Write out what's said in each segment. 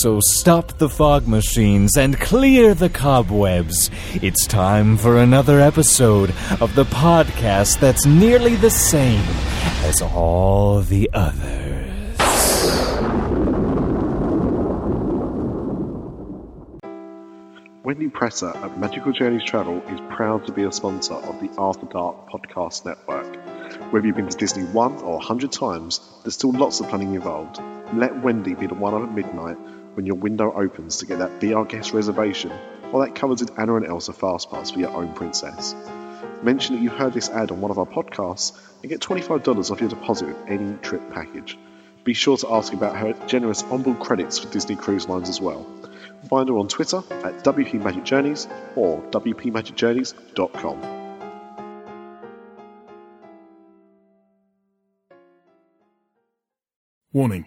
So stop the fog machines and clear the cobwebs. It's time for another episode of the podcast that's nearly the same as all the others. Wendy Presser at Magical Journeys Travel is proud to be a sponsor of the After Dark Podcast Network. Whether you've been to Disney one or a hundred times, there's still lots of planning involved. Let Wendy be the one at midnight when your window opens to get that Be Our Guest reservation or that coveted Anna and Elsa Fastpass for your own princess. Mention that you heard this ad on one of our podcasts and get $25 off your deposit with any trip package. Be sure to ask about her generous onboard credits for Disney Cruise Lines as well. Find her on Twitter at WP Magic Journeys or WPMagicJourneys.com. Warning.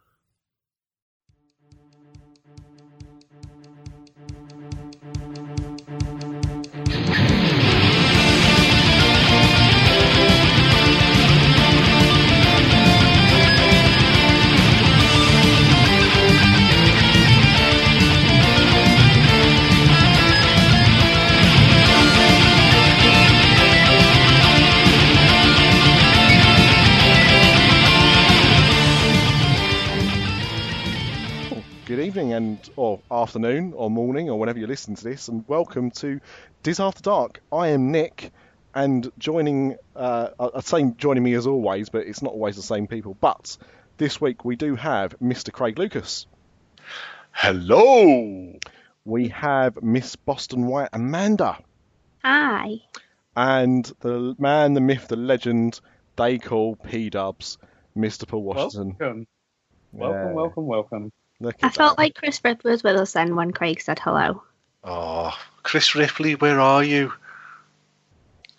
Evening and or afternoon or morning or whenever you listen to this, and welcome to Diz After Dark. I am Nick, and joining uh, I- I'd say joining me as always, but it's not always the same people. But this week we do have Mr. Craig Lucas. Hello. We have Miss Boston White Amanda, Hi. and the man, the myth, the legend they call P Dubs, Mr. Paul Washington. Welcome. Welcome, Yeah. welcome, welcome. Look I felt that. like Chris Ripley was with us then when Craig said hello. Oh, Chris Ripley, where are you?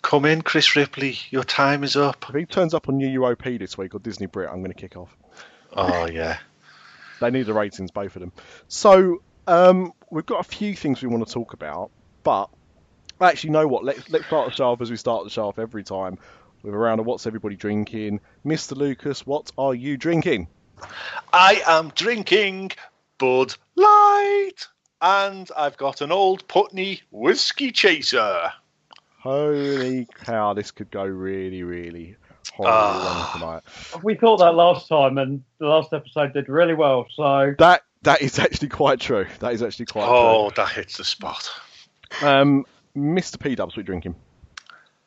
Come in, Chris Ripley. Your time is up. If he turns up on UUOP this week or Disney Brit, I'm going to kick off. Oh, yeah. They need the ratings, both of them. So um, we've got a few things we want to talk about, but actually, know what? Let's let's start the show off as we start the show off every time with a round of what's everybody drinking. Mr. Lucas, what are you drinking? I am drinking Bud Light, and I've got an old Pulteney whiskey chaser. Holy cow, this could go really, really horribly Ah. wrong tonight. We thought that last time, and the last episode did really well. So That that is actually quite true. That is actually quite Oh, that hits the spot. true. Um, Mr. P Dubs, what are you drinking?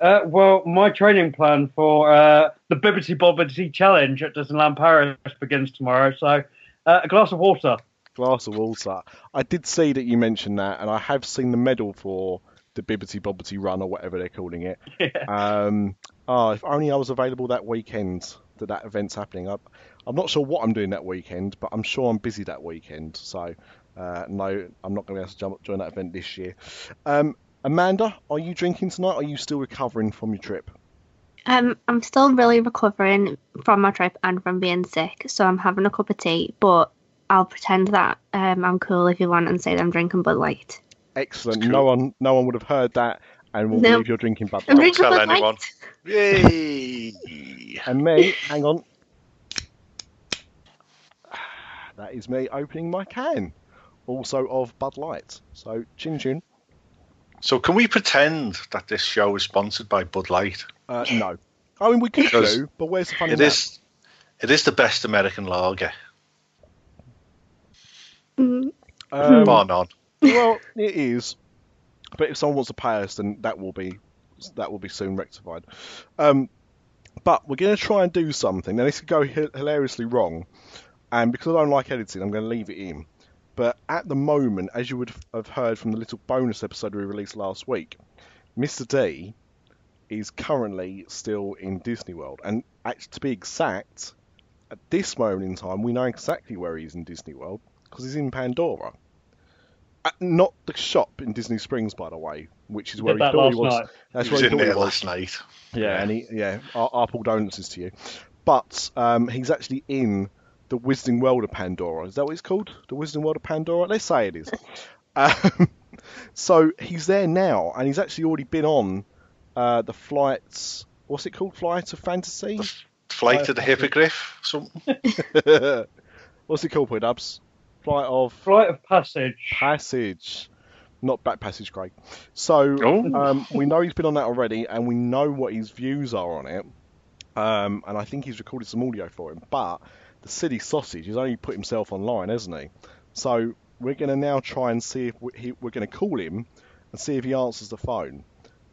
Uh, well, my training plan for uh, the Bibbity Bobbity Challenge at Disneyland Paris begins tomorrow. So, uh, a glass of water. Glass of water. I did see that you mentioned that, and I have seen the medal for the Bibbity Bobbity Run or whatever they're calling it. Um, oh, if only I was available that weekend that that event's happening. I, I'm not sure what I'm doing that weekend, but I'm sure I'm busy that weekend. So, uh, no, I'm not going to be able to jump, join that event this year. Um, Amanda, are you drinking tonight? Or are you still recovering from your trip? Um, I'm still really recovering from my trip and from being sick, so I'm having a cup of tea, but I'll pretend that um, I'm cool if you want and say that I'm drinking Bud Light. Excellent. Cool. No one, no one would have heard that, and will No. believe you're drinking Bud I'm Light. drinking tell Bud anyone. Light. Yay! And me, hang on. That is me opening my can, also of Bud Light. So, chin chin. So, can we pretend that this show is sponsored by Bud Light? Uh, no. I mean, we could Because do, but where's the fun in It that? is. It is the best American lager, Mm, Um, bar none. well, it is. But if someone wants to pay us, then that will be that will be soon rectified. Um, but we're going to try and do something. Now this could go hilariously wrong, and because I don't like editing, I'm going to leave it in. But at the moment, as you would have heard from the little bonus episode we released last week, Mr. D is currently still in Disney World. And actually, to be exact, at this moment in time, we know exactly where he is in Disney World because he's in Pandora. Uh, not the shop in Disney Springs, by the way, which is where Did he that thought he last was. night. That's he where was he in thought he there was. last night. Yeah, and he, yeah, our, our Paul donuts to you. But um, he's actually in the Wizarding World of Pandora. Is that what it's called? The Wizarding World of Pandora? Let's say it is. um, so he's there now, and he's actually already been on uh, the flights. What's it called? Flight of Fantasy? Flight of the Hippogriff, something. What's it called, Dubs? Flight of Flight of Passage. Passage. Not Back Passage, Craig. So Oh. um, we know he's been on that already, and we know what his views are on it. Um, and I think he's recorded some audio for him. But the silly sausage He's only put himself online, hasn't he? So we're going to now try and see if we, he, we're going to call him and see if he answers the phone.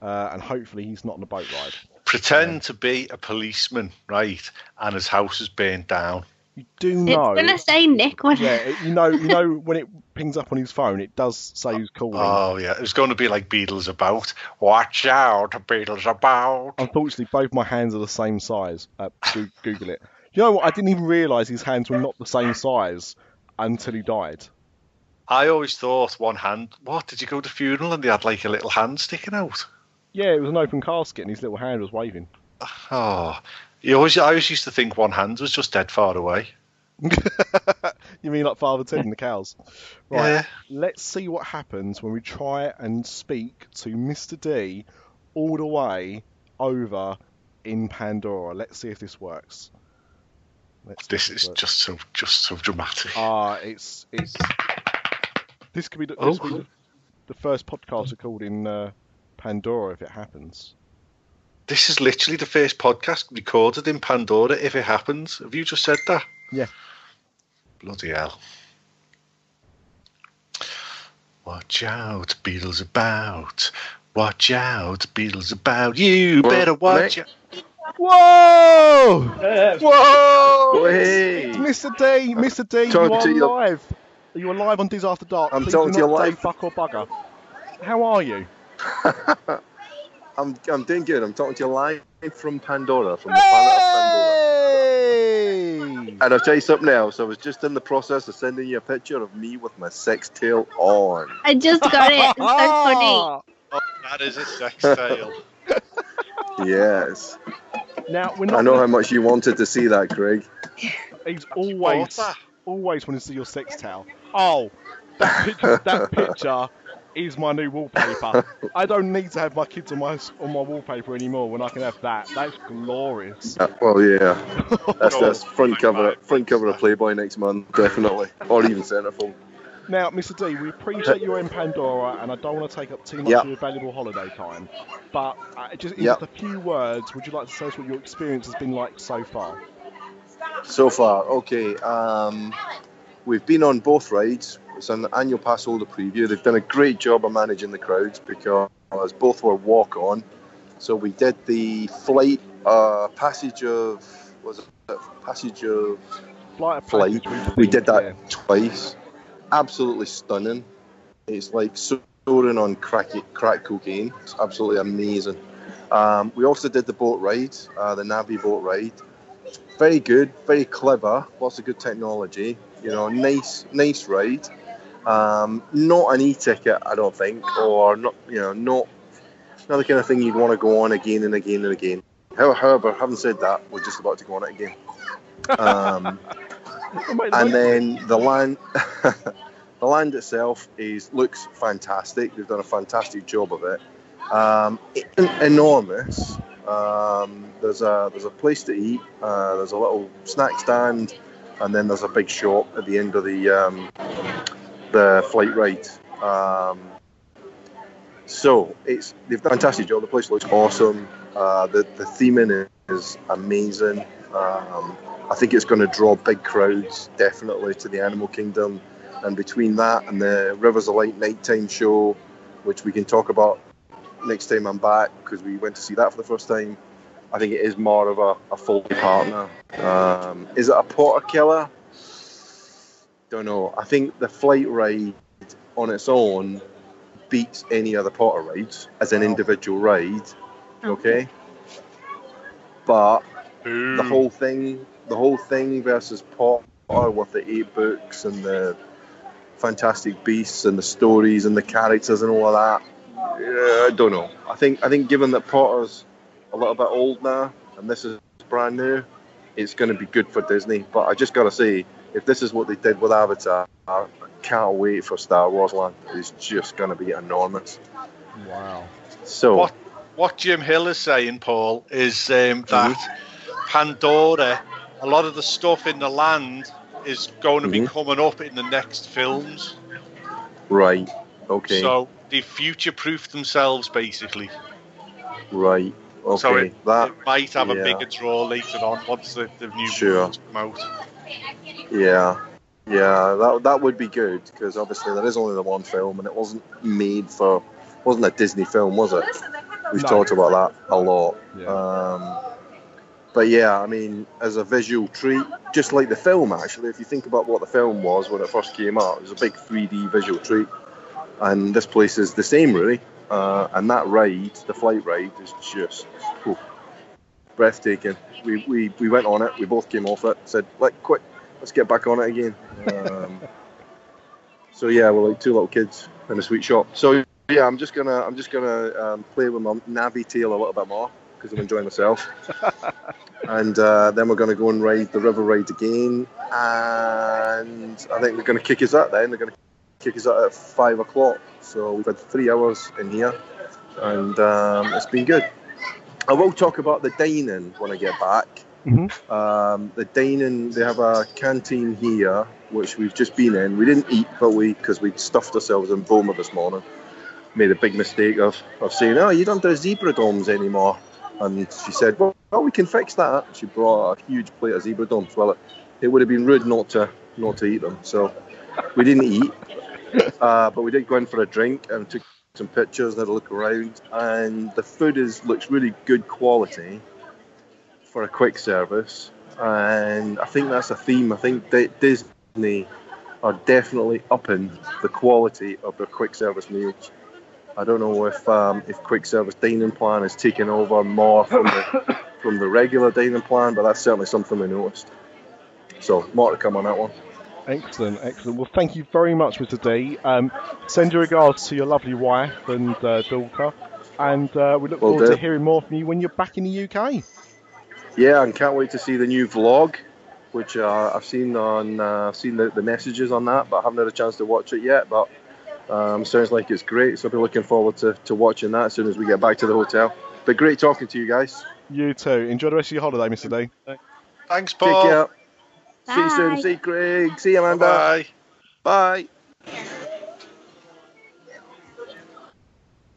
Uh, and hopefully he's not on a boat ride. Pretend to be a policeman, right? And his house is burnt down. You do know. It's know. gonna say Nick when Yeah, it- you know, you know when it pings up on his phone, it does say who's calling. Oh yeah, it's going to be like Beadle's About. Watch out, Beadle's About. Unfortunately, both my hands are the same size. Uh, Goo- Google it. You know what? I didn't even realise his hands were not the same size until he died. I always thought one hand. What did you go to the funeral and they had like a little hand sticking out? Yeah, it was an open casket and his little hand was waving. Oh, you always. I always used to think one hand was just dead far away. you mean like Father Ted and the cows? Right. Yeah. Let's see what happens when we try and speak to Mr. D all the way over in Pandora. Let's see if this works. Let's This is works. just so just so dramatic. Ah, it's it's. This could be the, Oh. this could be the, the first podcast recorded in uh, Pandora if it happens. This is literally the first podcast recorded in Pandora. If it happens, have you just said that? Yeah. Bloody hell. Watch out, Beadle's About. Watch out, Beadle's About. You better watch Nick? out. Whoa! Whoa! Hey! Mr. D, Mr. D, you are to you. live. Are you alive on Diz After Dark. I'm Please talking to you not say live. Fuck or bugger. How are you? I'm, I'm doing good. I'm talking to you live from Pandora, from the planet of Pandora. Hey! And I'll tell you something else. I was just in the process of sending you a picture of me with my sex tail on. I just got it. It's so funny. Oh, that is a sex tail. Yes. Now we're not. I know gonna- how much you wanted to see that, Craig. He's always, always want to see your sex towel. Oh, that picture, that picture is my new wallpaper. I don't need to have my kids on my on my wallpaper anymore when I can have that. That's glorious. Uh, well, yeah. That's, No, that's front cover front cover of Playboy next month, definitely. Or even centerfold. Now, Mr. D, we appreciate you're in Pandora, and I don't want to take up too much Yep. of your valuable holiday time. But uh, just in Yep. just a few words, would you like to tell us what your experience has been like so far? So far, okay. Um, we've been on both rides. It's an annual pass holder preview. They've done a great job of managing the crowds because both were walk on. So we did the flight uh, passage of was it passage of Flight of Flight. We did that yeah. twice. Absolutely stunning. It's like soaring on crack crack cocaine. It's absolutely amazing. Um, we also did the boat ride, uh, the Na'vi boat ride. Very good, very clever. Lots of good technology. You know, nice, nice ride. Um, not an e-ticket, I don't think, or not. You know, not not the kind of thing you'd want to go on again and again and again. However, having said that, we're just about to go on it again. Um, and then the land the land itself is looks fantastic. They've done a fantastic job of it. Um, enormous. Um, there's a there's a place to eat. Uh, there's a little snack stand and then there's a big shop at the end of the um, the flight ride. Um, so it's they've done a fantastic job. The place looks awesome. Uh, the, the theming is amazing. Um, I think it's going to draw big crowds, definitely, to the Animal Kingdom. And between that and the Rivers of Light nighttime show, which we can talk about next time I'm back, because we went to see that for the first time, I think it is more of a, a full partner. Um, is it a Potter killer? Don't know. I think the flight ride on its own beats any other Potter rides as an individual ride. Okay, but the whole thing, the whole thing versus Potter with the eight books and the Fantastic Beasts and the stories and the characters and all of that. Yeah, I don't know. I think I think given that Potter's a little bit old now and this is brand new, it's going to be good for Disney. But I just got to say, if this is what they did with Avatar, I can't wait for Star Wars Land. It's just going to be enormous. Wow. So What what Jim Hill is saying, Paul, is um, that Pandora, a lot of the stuff in the land is going to be Mhm. coming up in the next films. right, okay, So they future-proof themselves, basically. right, okay. So it, that it might have a bigger draw later on once the, the new Sure. movies come out. Yeah, yeah, that that would be good because obviously there is only the one film and it wasn't made for, wasn't a Disney film, was it? We've No. talked about that a lot. Yeah. Um, but yeah, I mean, as a visual treat, just like the film actually, if you think about what the film was when it first came out, it was a big 3D visual treat, and this place is the same really. Uh, and that ride, the flight ride, is just whew, breathtaking. We, we we went on it. We both came off it. Said, "Like, quick, let's get back on it again." Um, so yeah, we're like two little kids in a sweet shop. So yeah, I'm just gonna I'm just gonna um, play with my Na'vi tail a little bit more because I'm enjoying myself. and uh, then we're gonna go and ride the river ride again, and I think they're gonna kick us out. Then they're gonna kick us out at five o'clock. So we've had three hours in here, and um, it's been good. I will talk about the dining when I get back. Mhm. Um, the dining, they have a canteen here, which we've just been in. We didn't eat, but we, because we'd stuffed ourselves in Boma this morning, made a big mistake of, of saying, oh, you don't do zebra domes anymore. And she said, well, well, we can fix that. She brought a huge plate of zebra domes. Well, it, it would have been rude not to not to eat them. So we didn't eat, uh, but we did go in for a drink and took some pictures and had a look around. And the food is looks really good quality for a quick service. And I think that's a theme. I think Disney are definitely upping the quality of their quick service meals. I don't know if um, if quick service dining plan is taking over more from the from the regular dining plan, but that's certainly something we noticed. So more to come on that one. Excellent, excellent. Well, thank you very much, Mr. D. Um, send your regards to your lovely wife and uh, daughter, and uh, we look Will forward do. to hearing more from you when you're back in the UK. Yeah, and can't wait to see the new vlog, which uh, I've seen on uh, I've seen the, the messages on that, but I haven't had a chance to watch it yet. But um, sounds like it's great, so I'll be looking forward to, to watching that as soon as we get back to the hotel. But great talking to you guys. You too. Enjoy the rest of your holiday, Mr. D. Thanks, Take Paul. care. See you soon. See you, Craig. See you, Amanda. Bye. Bye.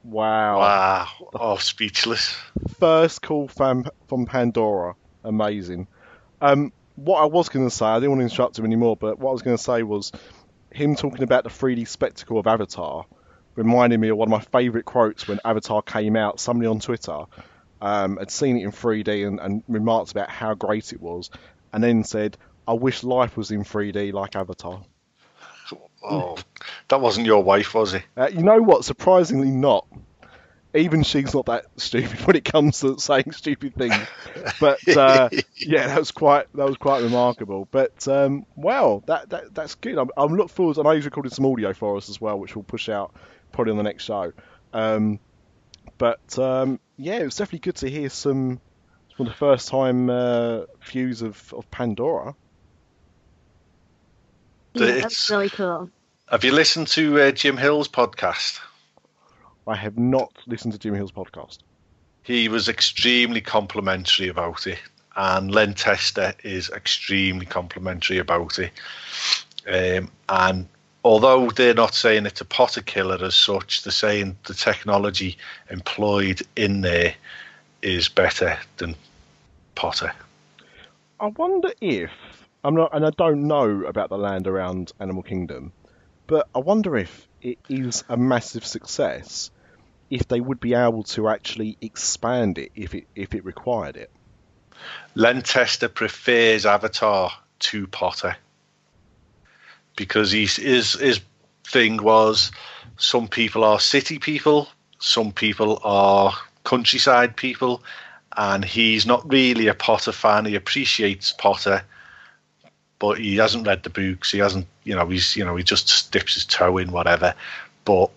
Wow. Wow. Oh, speechless. First call from from Pandora. Amazing. Um, what I was going to say, I didn't want to interrupt him anymore, but what I was going to say was him talking about the 3D spectacle of Avatar reminded me of one of my favourite quotes when Avatar came out. Somebody on Twitter um, had seen it in 3D and, and remarked about how great it was, and then said, "I wish life was in 3D like Avatar." Oh, that wasn't your wife, was it? Uh, you know what? Surprisingly, not. Even she's not that stupid when it comes to saying stupid things. But uh, yeah, that was quite that was quite remarkable. But um, wow, that, that that's good. I'm, I'm look forward. I know he's recorded some audio for us as well, which we'll push out probably on the next show. Um, but um, yeah, it was definitely good to hear some for the first time uh, views of, of Pandora. Yeah, that's really cool. Have you listened to uh, Jim Hill's podcast? I have not listened to Jim Hill's podcast. He was extremely complimentary about it, and Len Testa is extremely complimentary about it. Um, and although they're not saying it's a Potter killer as such, they're saying the technology employed in there is better than Potter. I wonder if I'm not, and I don't know about the land around Animal Kingdom, but I wonder if it is a massive success. If they would be able to actually expand it if it if it required it. Len Testa prefers Avatar to Potter because he's, his his thing was some people are city people, some people are countryside people, and he's not really a Potter fan. He appreciates Potter, but he hasn't read the books. He hasn't, you know, he's you know he just dips his toe in whatever. But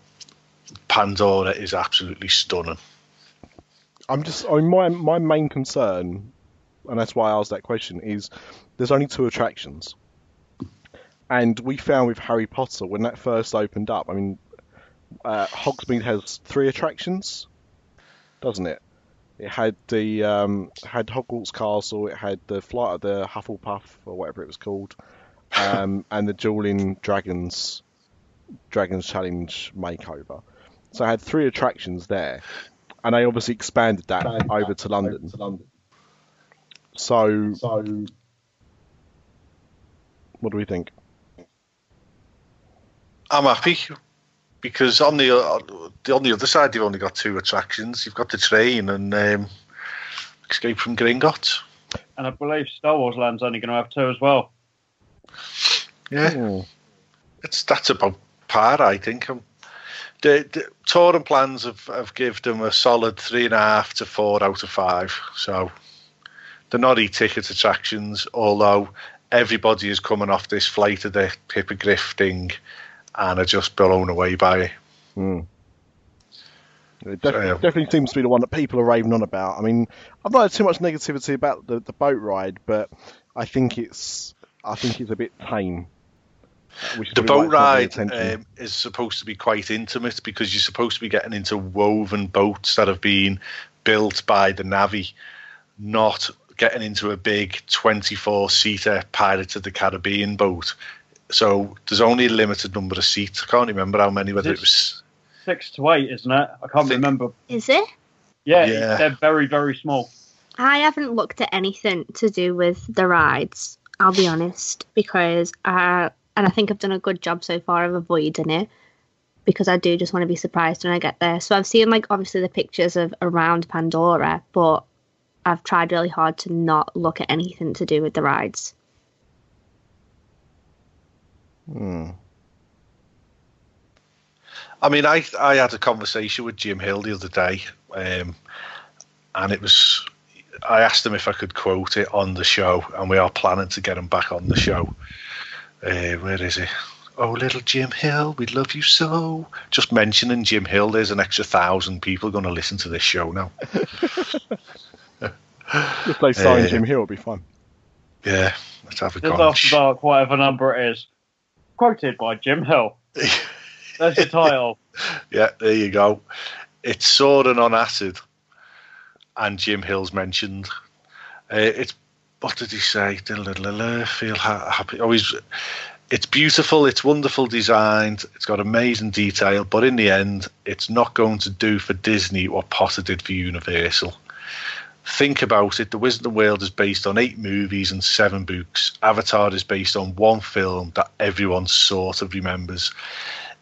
Pandora is absolutely stunning. I'm just I mean, my my main concern, and that's why I asked that question, is there's only two attractions, and we found with Harry Potter when that first opened up. I mean, uh, Hogsmeade has three attractions, doesn't it? It had the um, had Hogwarts Castle, it had the flight of the Hufflepuff or whatever it was called, um, and the Dueling Dragons Dragons Challenge makeover. So I had three attractions there, and I obviously expanded that over to London. So, so what do we think? I'm happy because on the on the other side you've only got two attractions. You've got the train and um, Escape from Gringotts. And I believe Star Wars Land's only going to have two as well. Yeah, Ooh. it's that's about par, I think. Um, the, the touring plans have, have given them a solid three and a half to four out of five. So they're not e-ticket attractions, although everybody is coming off this flight of the hippogriff thing and are just blown away by it. Mm. It def- so, yeah. definitely seems to be the one that people are raving on about. I mean, I've not had too much negativity about the, the boat ride, but I think it's I think it's a bit tame. The boat ride um, is supposed to be quite intimate because you're supposed to be getting into woven boats that have been built by the Na'vi, not getting into a big 24 seater Pirates of the Caribbean boat so there's only a limited number of seats. I can't remember how many. Whether it was six to eight, isn't it? I can't remember. Is it? Yeah, yeah, they're very very small. I haven't looked at anything to do with the rides. I'll be honest, because I and I think I've done a good job so far of avoiding it because I do just want to be surprised when I get there. So I've seen like obviously the pictures of around Pandora, but I've tried really hard to not look at anything to do with the rides. Hmm. I mean, I I had a conversation with Jim Hill the other day, um, and it was I asked him if I could quote it on the show, and we are planning to get him back on the show. Uh, where is he? Oh, little Jim Hill, we love you so. Just mentioning Jim Hill, there's an extra thousand people going to listen to this show now. Just play sign uh, Jim Hill, it'll be fun. Yeah, let's have a go. Just after dark, whatever number it is quoted by Jim Hill. That's the title. Yeah, there you go. It's Soaring on Acid, and Jim Hill's mentioned. Uh, it's what did he say? Feel happy. Oh, he's. It's beautiful. It's wonderful designed. It's got amazing detail, but in the end, it's not going to do for Disney what Potter did for Universal think about it, The Wizard of the World is based on eight movies and seven books. Avatar is based on one film that everyone sort of remembers.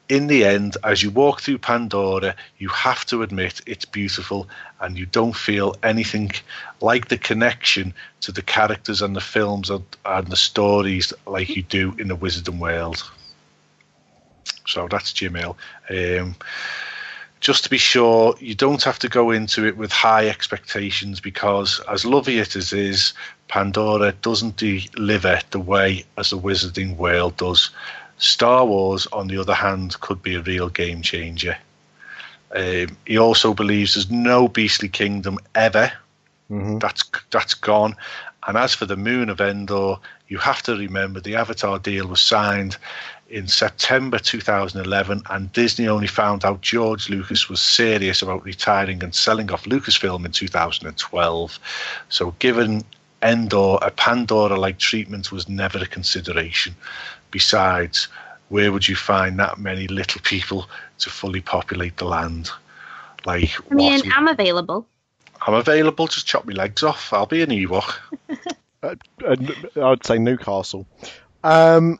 In the end, as you walk through Pandora, you have to admit it's beautiful and you don't feel anything like the connection to the characters and the films and, and the stories like you do in The Wizard and World. So that's Hill. Um, just to be sure you don't have to go into it with high expectations because as lovely it as is pandora doesn't deliver the way as the wizarding world does star wars on the other hand could be a real game changer um, he also believes there's no beastly kingdom ever mm-hmm. that's that's gone and as for the moon of endor you have to remember the avatar deal was signed in September 2011, and Disney only found out George Lucas was serious about retiring and selling off Lucasfilm in 2012. So, given Endor, a Pandora like treatment was never a consideration. Besides, where would you find that many little people to fully populate the land? Like, I mean, what? I'm available. I'm available. Just chop my legs off. I'll be an Ewok. uh, uh, I'd say Newcastle. Um,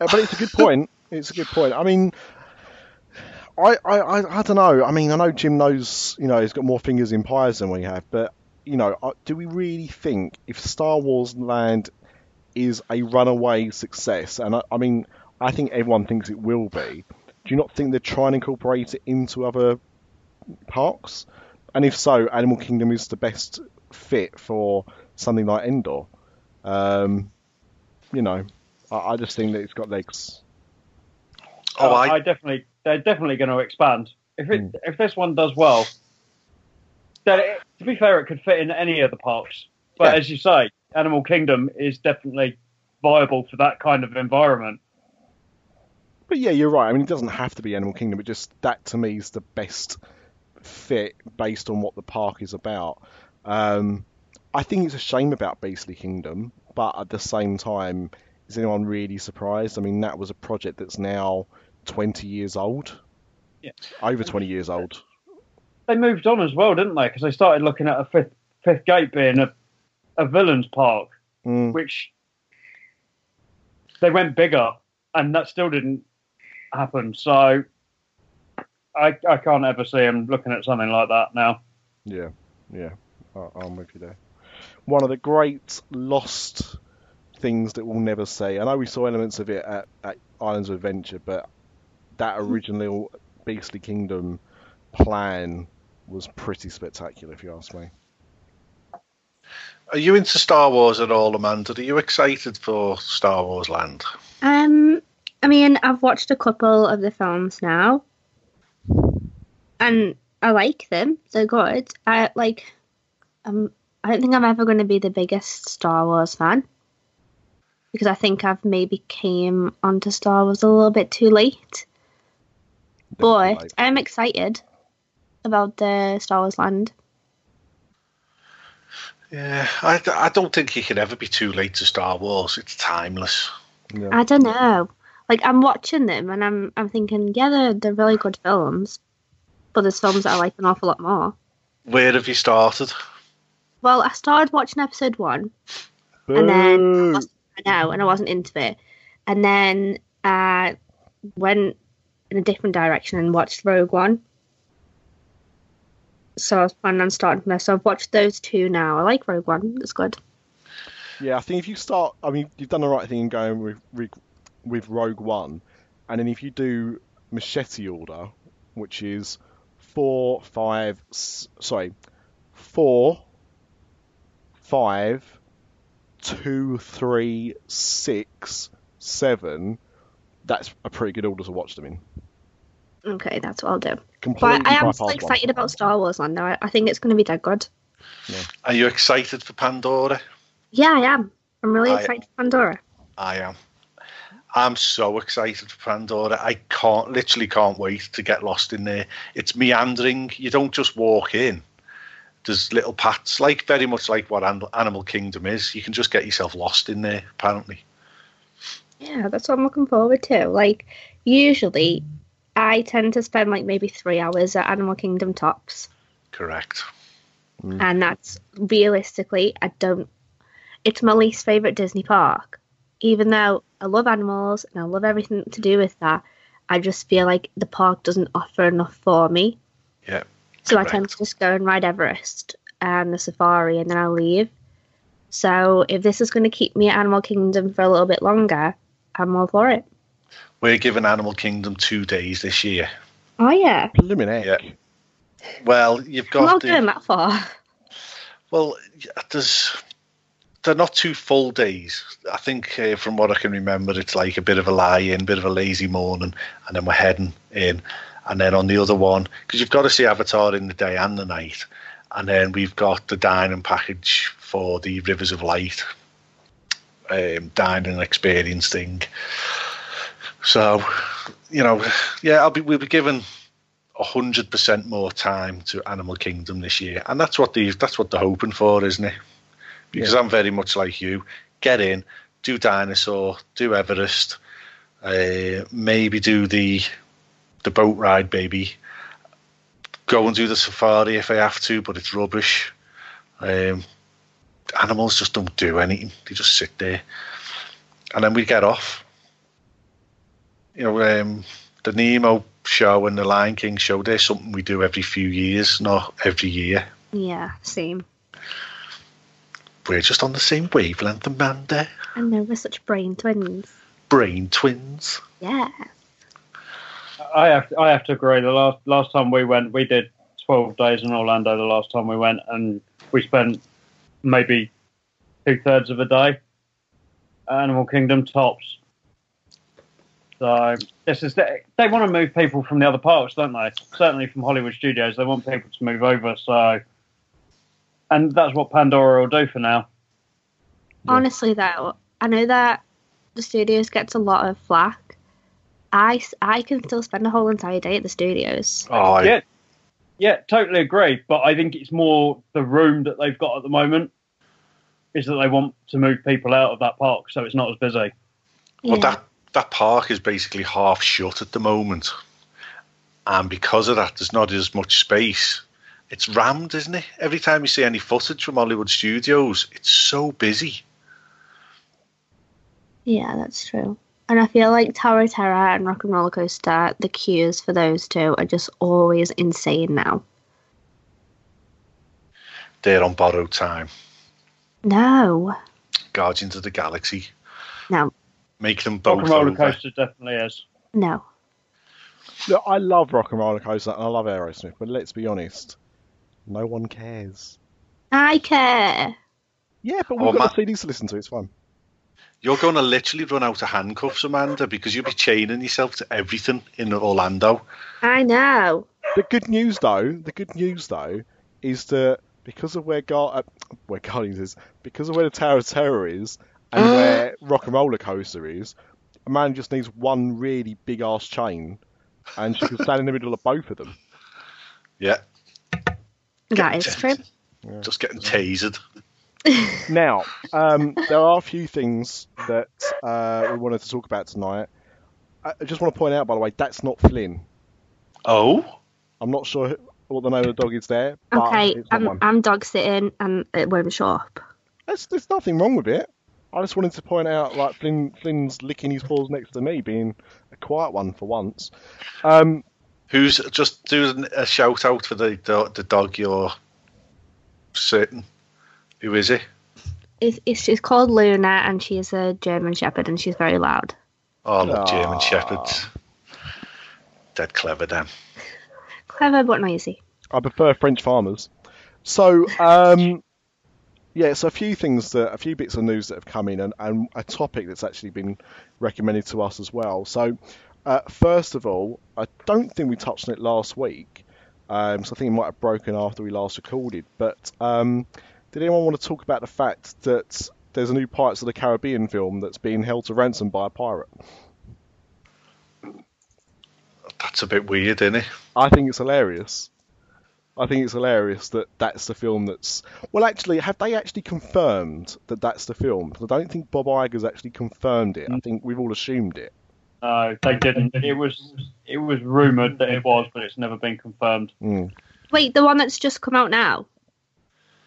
uh, but it's a good point. It's a good point. I mean, I, I, I, I don't know. I mean, I know Jim knows, you know, he's got more fingers in pies than we have, but, you know, uh, do we really think if Star Wars Land is a runaway success, and I, I mean, I think everyone thinks it will be, do you not think they're trying to incorporate it into other parks? And if so, Animal Kingdom is the best fit for something like Endor. Um, you know, I, I just think that it's got legs. Oh, I, I definitely, they're definitely going to expand. If it, if this one does well, then it, to be fair, it could fit in any of the parks. But Yeah. as you say, Animal Kingdom is definitely viable for that kind of environment. But yeah, you're right. I mean, it doesn't have to be Animal Kingdom. It just that to me is the best fit based on what the park is about. Um, I think it's a shame about Beastly Kingdom, but at the same time, is anyone really surprised? I mean, that was a project that's now 20 years old. Yeah. Over 20 years old. They moved on as well, didn't they? Because they started looking at a fifth fifth gate being a a villains park, Mm. which they went bigger, and that still didn't happen. So I I can't ever see them looking at something like that now. Yeah, yeah, I'm with you there. One of the great lost things that we'll never see. I know we saw elements of it at, at Islands of Adventure, but that original Beastly Kingdom plan was pretty spectacular, if you ask me. Are you into Star Wars at all, Amanda? Are you excited for Star Wars Land? Um, I mean, I've watched a couple of the films now, and I like them. They're good. I like. Um, I don't think I'm ever going to be the biggest Star Wars fan because I think I've maybe came onto Star Wars a little bit too late. But I'm excited about the Star Wars Land. Yeah, I, I don't think you can ever be too late to Star Wars. It's timeless. yeah. I don't know. Like I'm watching them and I'm I'm thinking, yeah, they're they're really good films, but there's films that I like an awful lot more. Where have you started? Well, I started watching episode one, and then I, I know, and I wasn't into it, and then uh went in a different direction and watched Rogue One. So I was planning on starting from there. So I've watched those two now. I like Rogue One; it's good. Yeah, I think if you start, I mean, you've done the right thing in going with with, with Rogue One, and then if you do Machete Order, which is four, five, sorry, four, five, two, three, six, seven. That's a pretty good order to watch them in. Okay, that's what I'll do. Completely But I am bypass still one. excited about Star Wars Land. Now I, I think it's going to be dead good. Are you excited for Pandora? Yeah, I am. I'm really I- excited for Pandora. I am. I'm so excited for Pandora. I can't, literally can't wait to get lost in there. It's meandering. You don't just walk in. There's little paths, like very much like what Animal Kingdom is. You can just get yourself lost in there. Apparently, Yeah, that's what I'm looking forward to. Like, usually I tend to spend like maybe three hours at Animal Kingdom tops, correct. Mm. and that's realistically, I don't. It's my least favorite Disney park, even though I love animals and I love everything to do with that. I just feel like the park doesn't offer enough for me. Yeah. So I tend to just go and ride Everest and the safari, and then I leave. So if this is going to keep me at Animal Kingdom for a little bit longer, I'm all for it. We're giving Animal Kingdom two days this year. Oh yeah, Blimmin' heck. Yeah. Well, you've got. I'm not got going that far. well. There's they're not two full days. I think uh, from what I can remember, it's like a bit of a lie-in, bit of a lazy morning, and then we're heading in. And then on the other one, because you've got to see Avatar in the day and the night, and then we've got the dining package for the Rivers of Light um, dining experience thing. So, you know, yeah, I'll be we'll be given hundred percent more time to Animal Kingdom this year, and that's what the that's what they're hoping for, isn't it? Because I'm very much like you. Get in, do dinosaur, do Everest, uh, maybe do the the boat ride, baby. Go and do the safari if I have to, but it's rubbish. Um, animals just don't do anything; they just sit there, and then we get off. You know, um, the Nemo show and the Lion King show, they're something we do every few years, not every year. Yeah, same. We're just on the same wavelength, Amanda. I know we're such brain twins. Brain twins. Yeah. I have I have to agree. The last last time we went, we did twelve days in Orlando the last time we went, and we spent maybe two thirds of a day at Animal Kingdom tops. So this is they, they want to move people from the other parks, don't they? Certainly from Hollywood Studios, they want people to move over. So, and that's what Pandora will do for now. Honestly, though, I know that the studios gets a lot of flack. I, I can still spend a whole entire day at the studios. Oh, I, Yeah, yeah, totally agree. But I think it's more the room that they've got at the moment is that they want to move people out of that park, so it's not as busy. well, that that park is basically half shut at the moment, and because of that, there's not as much space. It's rammed, isn't it? Every time you see any footage from Hollywood Studios, it's so busy. Yeah, that's true. And I feel like Tower of Terror and Rock and Roller Coaster, the queues for those two are just always insane now. They're on borrowed time. No, Guardians of the Galaxy. no, Make them Rock both and Roller over. Coaster definitely is. no. Look, I love Rock and Roller Coaster and I love Aerosmith, but let's be honest, no one cares. I care. Yeah, but we've Oh, got ma- CDs to listen to. It's fun. You're going to literally run out of handcuffs, Amanda, because you'll be chaining yourself to everything in Orlando. I know. The good news, though, the good news though, is that because of where Gar- uh, where Guardians is, because of where the Tower of Terror is, and where Rock and Roller Coaster is, a man just needs one really big ass chain, and she can stand in the middle of both of them. Yeah, That is true. just getting tasered. Now, um, there are a few things that uh, we wanted to talk about tonight. I I just want to point out, by the way, that's not Flynn. Oh, I'm not sure what the name of the dog is there, but Okay, it's not I'm. I'm dog sitting and it won't show up. There's, there's nothing wrong with it. I just wanted to point out, like Flynn, Flynn's licking his paws next to me, being a quiet one for once. Um, who's just doing a shout out for the the, the dog you're sitting? Who is he? It's, it's she's called Luna and she's a German Shepherd and she's very loud. Oh, I love German Shepherds. Dead clever, then. Clever but noisy. I prefer French farmers. So, um, yeah, so a few things that a few bits of news that have come in, and, and a topic that's actually been recommended to us as well. So, uh, first of all, I don't think we touched on it last week, um, so I think it might have broken after we last recorded. But um, did anyone want to talk about the fact that there's a new Pirates of the Caribbean film that's being held to ransom by a pirate? That's a bit weird, isn't it? I think it's hilarious. I think it's hilarious that that's the film that's. Well, actually, have they actually confirmed that that's the film? I don't think Bob Iger's actually confirmed it. I think we've all assumed it. No, they didn't. It was it was rumored that it was, but it's never been confirmed. Mm. Wait, the one that's just come out now?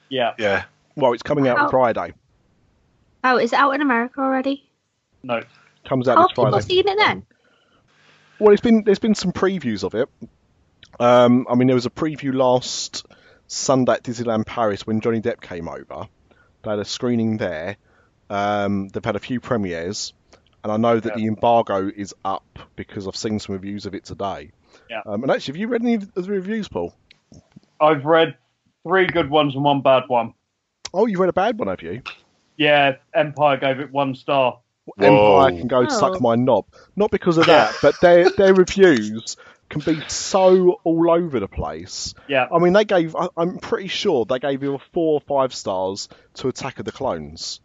Yeah, Yeah. Well, it's coming out on Friday. Oh, is it out in America already? no. Comes out Oh, this people Friday. seen it then? Well, it's been there's been some previews of it. Um, I mean, there was a preview last Sunday at Disneyland Paris when Johnny Depp came over. They had a screening there. Um, they've had a few premieres, and I know that Yeah. the embargo is up because I've seen some reviews of it today. Yeah. Um, and actually, have you read any of the reviews, Paul? I've read three good ones and one bad one. Oh, you read a bad one, have you? Yeah, Empire gave it one star. Whoa. Empire can go Oh. suck my knob. Not because of that, but their their reviews can be so all over the place. Yeah, I mean, they gave. I- I'm pretty sure they gave either four or five stars to Attack of the Clones,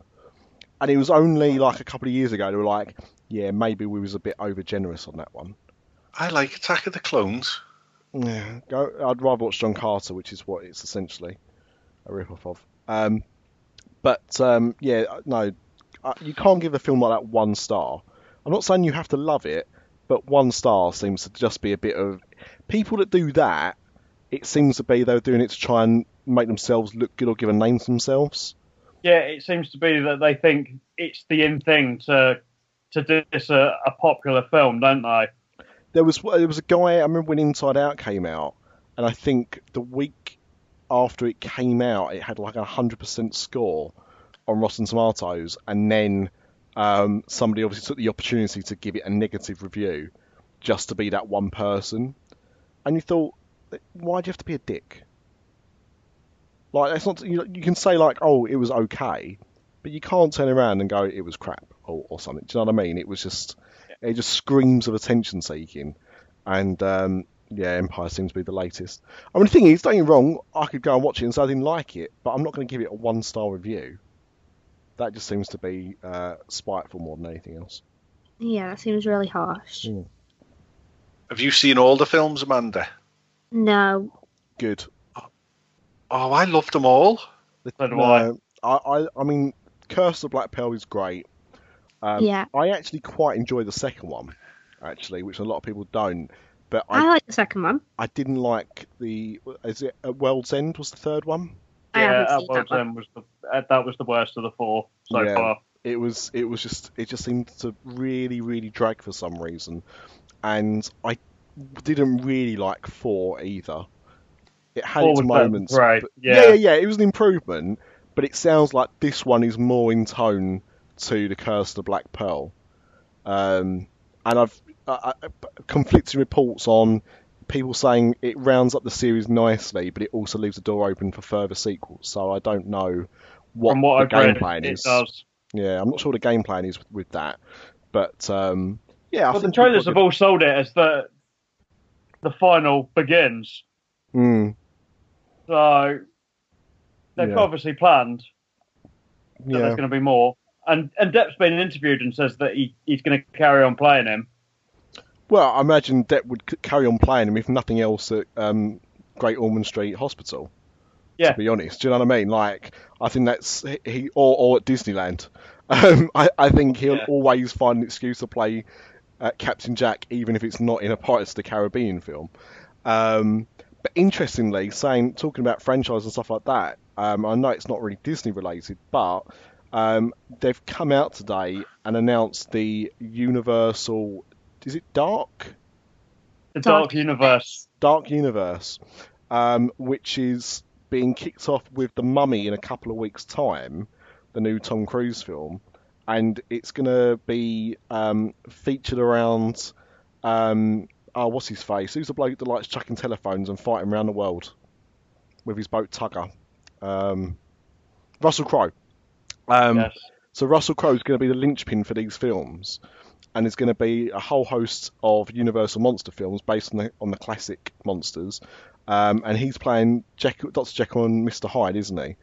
and it was only like a couple of years ago they were like, "Yeah, maybe we was a bit over generous on that one." I like Attack of the Clones. Yeah, go. I'd rather watch John Carter, which is what it's essentially a rip-off of. Um, but um, yeah, no, uh, you can't give a film like that one star. I'm not saying you have to love it, but one star seems to just be a bit of people that do that. It seems to be they're doing it to try and make themselves look good or give a name to themselves. yeah. It seems to be that they think it's the in thing to to diss a, uh, a popular film, don't they? There was there was a guy I remember when Inside Out came out, and I think the week after it came out, it had like a hundred percent score on Rotten Tomatoes, and then um, somebody obviously took the opportunity to give it a negative review, just to be that one person. And you thought, why do you have to be a dick? Like that's not you, you can say like oh it was okay, but you can't turn around and go it was crap or, or something. Do you know what I mean? It was just it just screams of attention seeking, and um, yeah, Empire seems to be the latest. I mean the thing is, don't get me wrong, I could go and watch it and say I didn't like it, but I'm not going to give it a one star review. That just seems to be uh, spiteful more than anything else. Yeah, that seems really harsh. Mm. Have you seen all the films, Amanda? No. Good. Oh, I loved them all. So do I. No, I, I, I mean, Curse of Black Pearl is great. Um, Yeah. I actually quite enjoy the second one, actually, which a lot of people don't. But I, I, like the second one. I didn't like the. Is it at World's End? Was the third one? I yeah, haven't that seen was, that one. was the uh, that was the worst of the four so Yeah. far. It was. It was just. It just seemed to really, really drag for some reason, and I didn't really like four either. It had Four its was better than moments. three, but- yeah. yeah, yeah, yeah. It was an improvement, but it sounds like this one is more in tone to the Curse of the Black Pearl. Um, and I've uh, uh, conflicting reports on people saying it rounds up the series nicely, but it also leaves the door open for further sequels. So I don't know what, From what the I've game read, plan it is. does. Yeah, I'm not sure what the game plan is with, with that, but um, yeah, I But the trailers have all sold it as the the final begins. Mm, So they've Yeah. obviously planned that yeah, there's going to be more. And and Depp's been interviewed and says that he, he's going to carry on playing him. Well, I imagine Depp would c- carry on playing him if nothing else at um, Great Ormond Street Hospital. Yeah. To be honest, do you know what I mean? Like, I think that's he or, or at Disneyland. Um, I, I think he'll Yeah. always find an excuse to play uh, Captain Jack, even if it's not in a Pirates of the Caribbean film. Um, but interestingly, saying talking about franchise and stuff like that, um, I know it's not really Disney related, but um, they've come out today and announced the Universal. Is it Dark? The Dark Dark Universe. Dark Universe, um, which is being kicked off with The Mummy in a couple of weeks' time, the new Tom Cruise film, and it's going to be um, featured around. Um, oh, what's his face? Who's the bloke that likes chucking telephones and fighting around the world with his boat Tugger? Um, Russell Crowe. Um, yes. so Russell Crowe is going to be the linchpin for these films, and there's going to be a whole host of Universal monster films based on the on the classic monsters. Um, and he's playing Dr. Jekyll and Mr. Hyde, isn't he?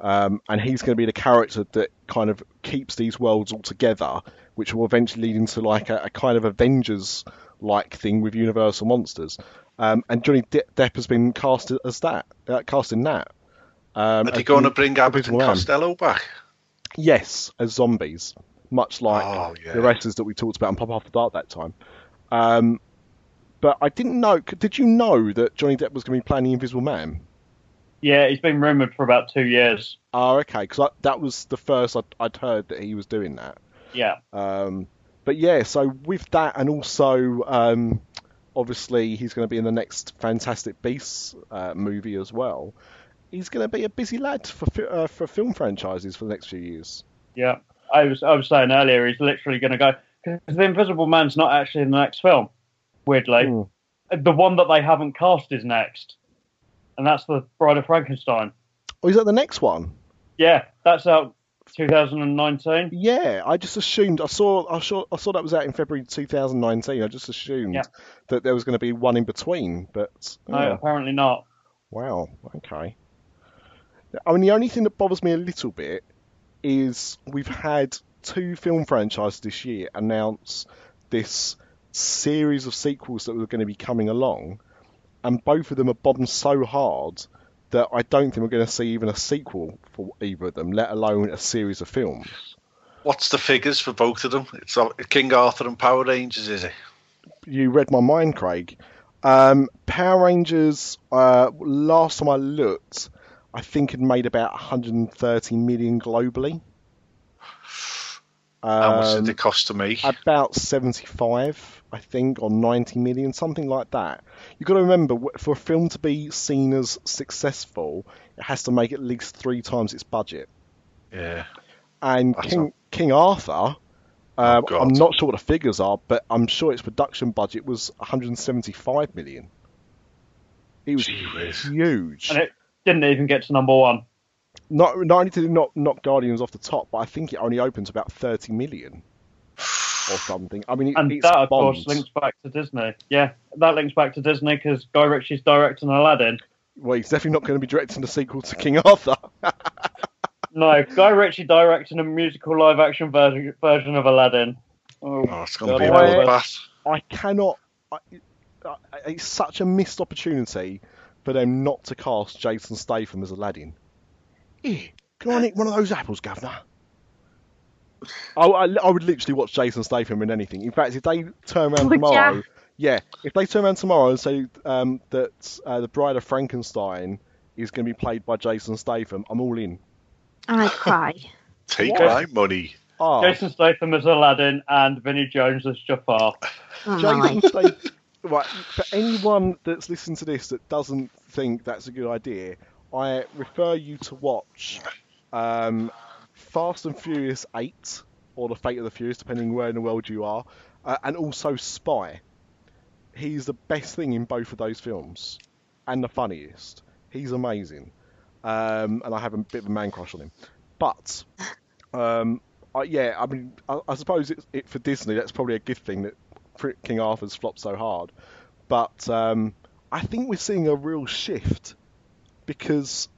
Um, and he's going to be the character that kind of keeps these worlds all together, which will eventually lead into like a, a kind of Avengers-like thing with Universal monsters. Um, and Johnny De- Depp has been cast as that, uh, cast in that. Um, Are they going to bring Abbott and Costello back? Yes, as zombies, much like Oh, yeah. the wrestlers that we talked about on Pop After Dark that time. Um, but I didn't know. Did you know that Johnny Depp was going to be playing the Invisible Man? Yeah, he's been rumoured for about two years. Oh, okay, because that was the first I'd, I'd heard that he was doing that. Yeah. Um, but yeah, so with that, and also um, obviously he's going to be in the next Fantastic Beasts uh, movie as well. He's going to be a busy lad for uh, for film franchises for the next few years. Yeah. I was I was saying earlier, he's literally going to go because the Invisible Man's not actually in the next film. Weirdly, Hmm. the one that they haven't cast is next, and that's the Bride of Frankenstein. Oh, is that the next one? Yeah, that's out 2019. Yeah, I just assumed I saw I saw I saw that was out in February 2019. I just assumed Yeah. that there was going to be one in between, but No, yeah. apparently not. wow, okay. I mean, the only thing that bothers me a little bit is we've had two film franchises this year announce this series of sequels that were going to be coming along, and both of them are bombed so hard that I don't think we're going to see even a sequel for either of them, let alone a series of films. What's the figures for both of them? It's uh, King Arthur and Power Rangers, is it? you read my mind, Craig. Um, Power Rangers, uh, last time I looked, I think had made about 130 million globally. How much Um, did it cost to make? about 75, I think, or 90 million, something like that. You've got to remember, for a film to be seen as successful, it has to make at least three times its budget. Yeah. And That's King, King Arthur, uh, Oh, I'm not sure what the figures are, but I'm sure its production budget was 175 million. It was Gee whiz. huge. And it didn't even get to number one. Not not only did it not knock Guardians off the top, but I think it only opened to about thirty million or something. I mean, it, And it's that, of course, links back to Disney. Yeah, that links back to Disney because Guy Ritchie's directing Aladdin. Well, he's definitely not going to be directing the sequel to King Arthur. No, Guy Ritchie directing a musical live action version, version of Aladdin. Oh, Oh, it's going to be a God. bloodbath. I cannot. I, I, it's such a missed opportunity for them not to cast Jason Statham as Aladdin. Here, can I eat one of those apples, Governor? I, I, I would literally watch Jason Statham in anything. In fact, if they turn around Would tomorrow, ya? yeah, if they turn around tomorrow and say um, that uh, the Bride of Frankenstein is going to be played by Jason Statham, I'm all in. I'd cry. Take What? my money. Ah, Jason Statham as Aladdin and Vinnie Jones as Jafar. Oh, Jason. Statham. Right, for anyone that's listened to this that doesn't think that's a good idea, I refer you to watch um, Fast and Furious 8 or The Fate of the Furious, depending where in the world you are, uh, and also Spy. He's the best thing in both of those films and the funniest. He's amazing. Um, and I have a bit of a man crush on him. But, um, yeah, I mean, I, I suppose it, for Disney, that's probably a good thing that King Arthur's flopped so hard. But um, I think we're seeing a real shift because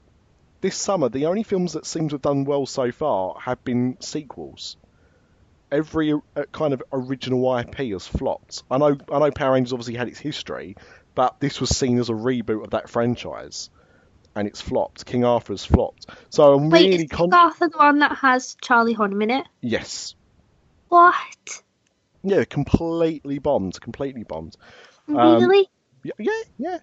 this summer, the only films that seem to have done well so far have been sequels. Every uh, kind of original IP has flopped. I know, I know, Power Rangers obviously had its history, but this was seen as a reboot of that franchise, and it's flopped. King Arthur's flopped. So I'm Wait, really is con- Arthur the one that has Charlie Hunnam in it? yes, What? Yeah, completely bombed, completely bombed. Um, Really? Yeah, yeah.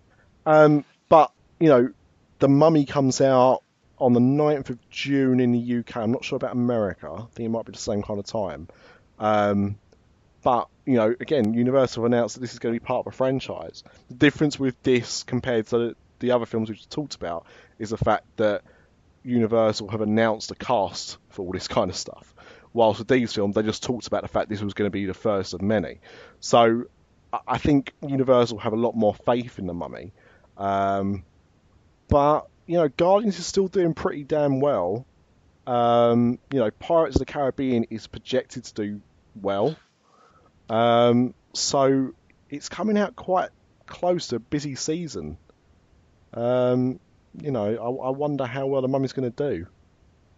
Um, but you know, the Mummy comes out on the 9th of June in the UK. I'm not sure about America. I think it might be the same kind of time. Um, but you know, again, Universal announced that this is going to be part of a franchise. The difference with this compared to the other films we've talked about is the fact that Universal have announced a cast for all this kind of stuff. Whilst with these films, they just talked about the fact this was going to be the first of many. So I- think Universal have a lot more faith in the Mummy. Um, but you know, Guardians is still doing pretty damn well. Um, you know, Pirates of the Caribbean is projected to do well. Um, so it's coming out quite close to a busy season. Um, you know, I, I wonder how well the Mummy's going to do.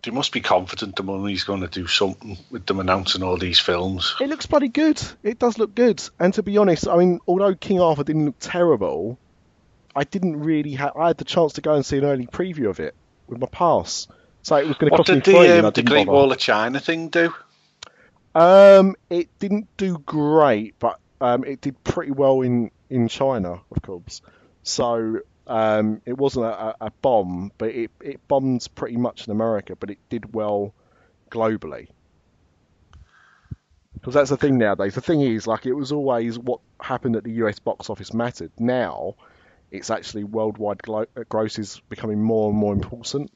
They must be confident the money's going to do something with them announcing all these films. It looks bloody good. It does look good. And to be honest, I mean, although King Arthur didn't look terrible, I didn't really have. I had the chance to go and see an early preview of it with my pass. So it was going to cost me the, I um, the Great bother. Wall of China thing do? Um, it didn't do great, but um, it did pretty well in in China, of course. So um, it wasn't a, a- bomb, but it it bombed pretty much in America, but it did well globally. Because that's the thing nowadays. The thing is, like, it was always what happened at the US box office mattered. Now, it's actually worldwide glo- uh, gross is becoming more and more important.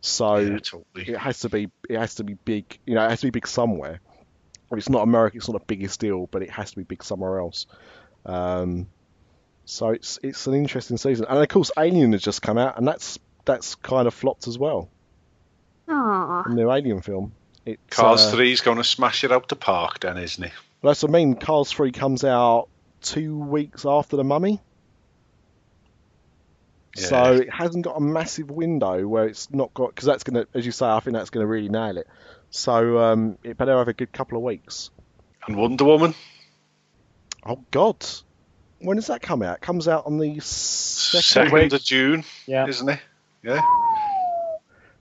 So yeah, totally. it has to be it has to be big you know it has to be big somewhere if it's not america it's not the biggest deal but it has to be big somewhere else um, so it's it's an interesting season and of course alien has just come out and that's that's kind of flopped as well Aw. the new alien film it's, Cars uh, 3's going to smash it out the park, then, isn't he? that's what i mean cars 3 comes out two weeks after the mummy So it hasn't got a massive window where it's not got because that's gonna, as you say, I think that's gonna really nail it. So um, it better have a good couple of weeks. And Wonder Woman, Oh God, when does that come out? It comes out on the second. second of June, Yeah. isn't it? Yeah.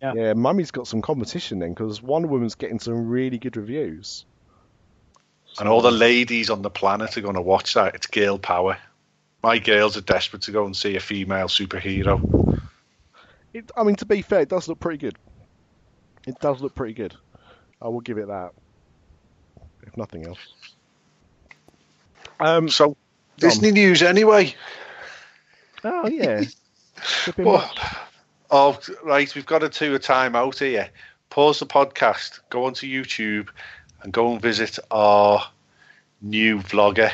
Yeah, Mummy's got some competition then because Wonder Woman's getting some really good reviews. And all the ladies on the planet are going to watch that. It's girl power. My girls are desperate to go and see a female superhero. It, I mean, to be fair, it does look pretty good. It does look pretty good. I will give it that, if nothing else. Um. So, Disney news anyway. Oh yeah. Well, oh, right, we've got to do a time out here. Pause the podcast, go onto YouTube, and go and visit our new vlogger.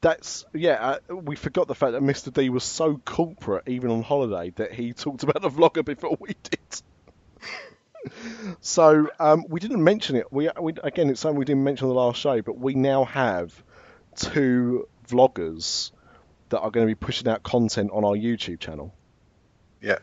that's yeah. Uh, we forgot the fact that Mr. D was so corporate, even on holiday, that he talked about the vlogger before we did. so um, we didn't mention it. We, we again, it's something we didn't mention on the last show, but we now have two vloggers that are going to be pushing out content on our YouTube channel. Yeah.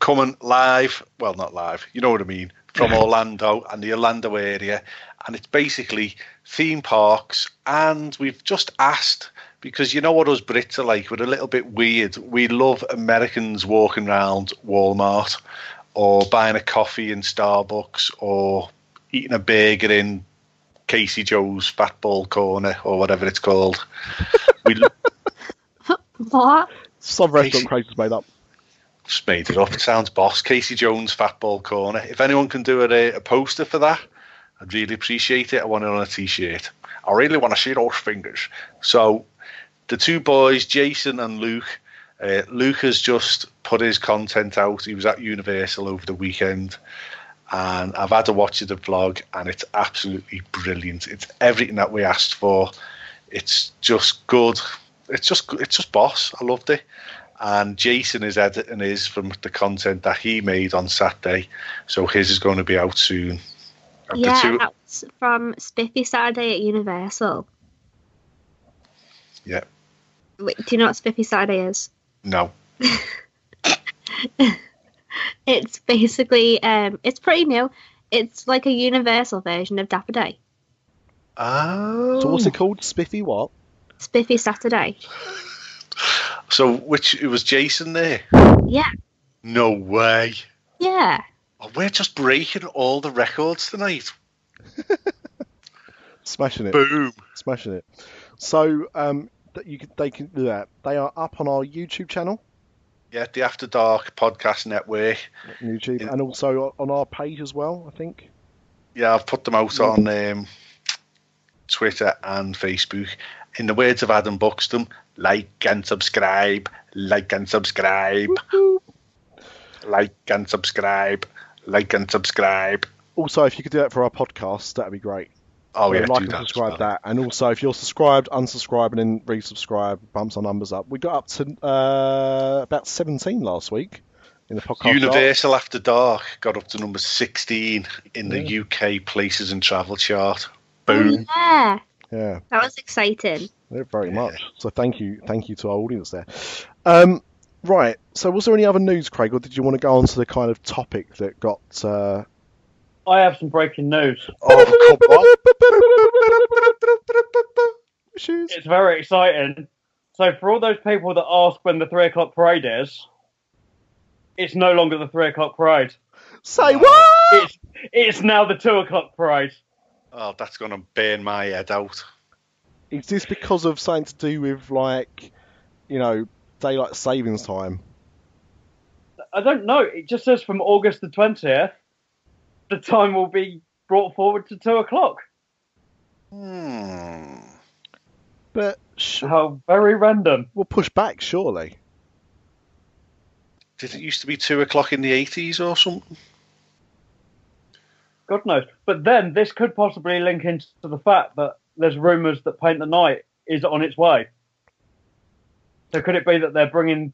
Coming live, well, not live, you know what I mean, from Orlando and the Orlando area. And it's basically theme parks. And we've just asked, because you know what us Brits are like, we're a little bit weird. We love Americans walking around Walmart or buying a coffee in Starbucks or eating a burger in Casey Joe's Fat Ball Corner or whatever it's called. we What? Some restaurant Craig has made up. just made it up. It sounds boss. Casey Jones Fat Ball Corner. If anyone can do a, a poster for that, I'd really appreciate it. I want it on a t-shirt. I really want to see those fingers. So the two boys, Jason and Luke. Uh, Luke has just put his content out. He was at Universal over the weekend, and I've had to watch the vlog, and it's absolutely brilliant. It's everything that we asked for. It's just good. It's just it's just boss. I loved it. And Jason is editing his from the content that he made on Saturday, so his is going to be out soon. And Yeah, two- that's from Spiffy Saturday at Universal. yeah. Wait, do you know what Spiffy Saturday is? No. It's basically, um, it's pretty new. It's like a Universal version of Dapper Day. Oh. So what's it called? Spiffy what? Spiffy Saturday. So which it was Jason there? Yeah, No way. yeah. Oh, we're just breaking all the records tonight. Smashing it. Boom. Smashing it. So um, that you can, they can do that. They are up on our YouTube channel, Yeah, the After Dark Podcast Network. YouTube, In- and also on our page as well. I think. Yeah, I've put them out on um, Twitter and Facebook. In the words of Adam Buxton, like and subscribe, like and subscribe, like and subscribe, like and subscribe. Also, if you could do that for our podcast, that'd be great. Oh yeah, like do and that. subscribe well. that, and also if you're subscribed, unsubscribe, and then resubscribe, bumps our numbers up. We got up to uh, about 17 last week in the podcast. chart. Universal After Dark got up to number 16 in the UK Places and Travel chart. Boom. Oh, yeah, Yeah, that was exciting. yeah, very much. So thank you, thank you to our audience there. Um, right. So was there any other news, Craig, or did you want to go on to the kind of topic that got? Uh... I have some breaking news. Oh, come on. Issues? It's very exciting. So for all those people that ask when the three o'clock parade is, it's no longer the three o'clock parade. Say what? It's it's now the two o'clock parade. Oh, that's going to burn my head out. Is this because of something to do with like, you know, daylight savings time? I don't know. It just says from August the twentieth, the time will be brought forward to two o'clock. Hmm. But sh- How very random. we'll push back, surely. Did it used to be 2 o'clock in the 80s or something? God knows. But then this could possibly link into the fact that there's rumours that Paint the Night is on its way. So could it be that they're bringing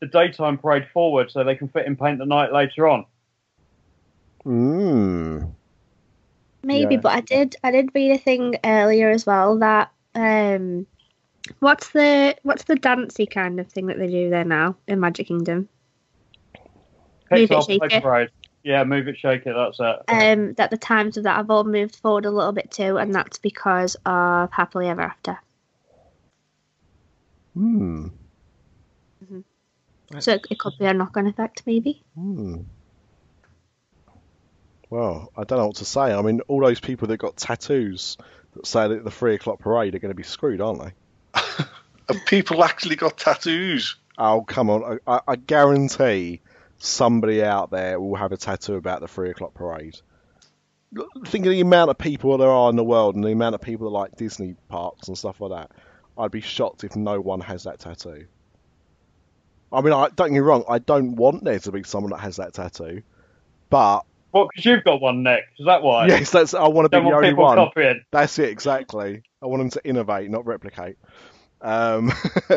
the daytime parade forward so they can fit in Paint the Night later on? Mm. Maybe, Yeah. but I did I did read a thing earlier as well that um what's the what's the dancey kind of thing that they do there now in Magic Kingdom? Move it, shake it. Parade. Yeah, move it, shake it. That's it. Um that the times of that have all moved forward a little bit too, and that's because of Happily Ever After. mm-hmm So it, it could be a knock on effect maybe. Hmm. Well, I don't know what to say. I mean, all those people that got tattoos that say that the three o'clock parade are going to be screwed, aren't they? People actually got tattoos? Oh, come on. I, I, I guarantee somebody out there will have a tattoo about the three o'clock parade. Think of the amount of people there are in the world and the amount of people that like Disney parks and stuff like that. I'd be shocked if no one has that tattoo. I mean, I, don't get me wrong, I don't want there to be someone that has that tattoo. But, What? Because you've got one, Nick. Is that why? yes, that's, I want to be Don't the want only people one. copying. That's it, exactly. I I want them to innovate, not replicate. Um,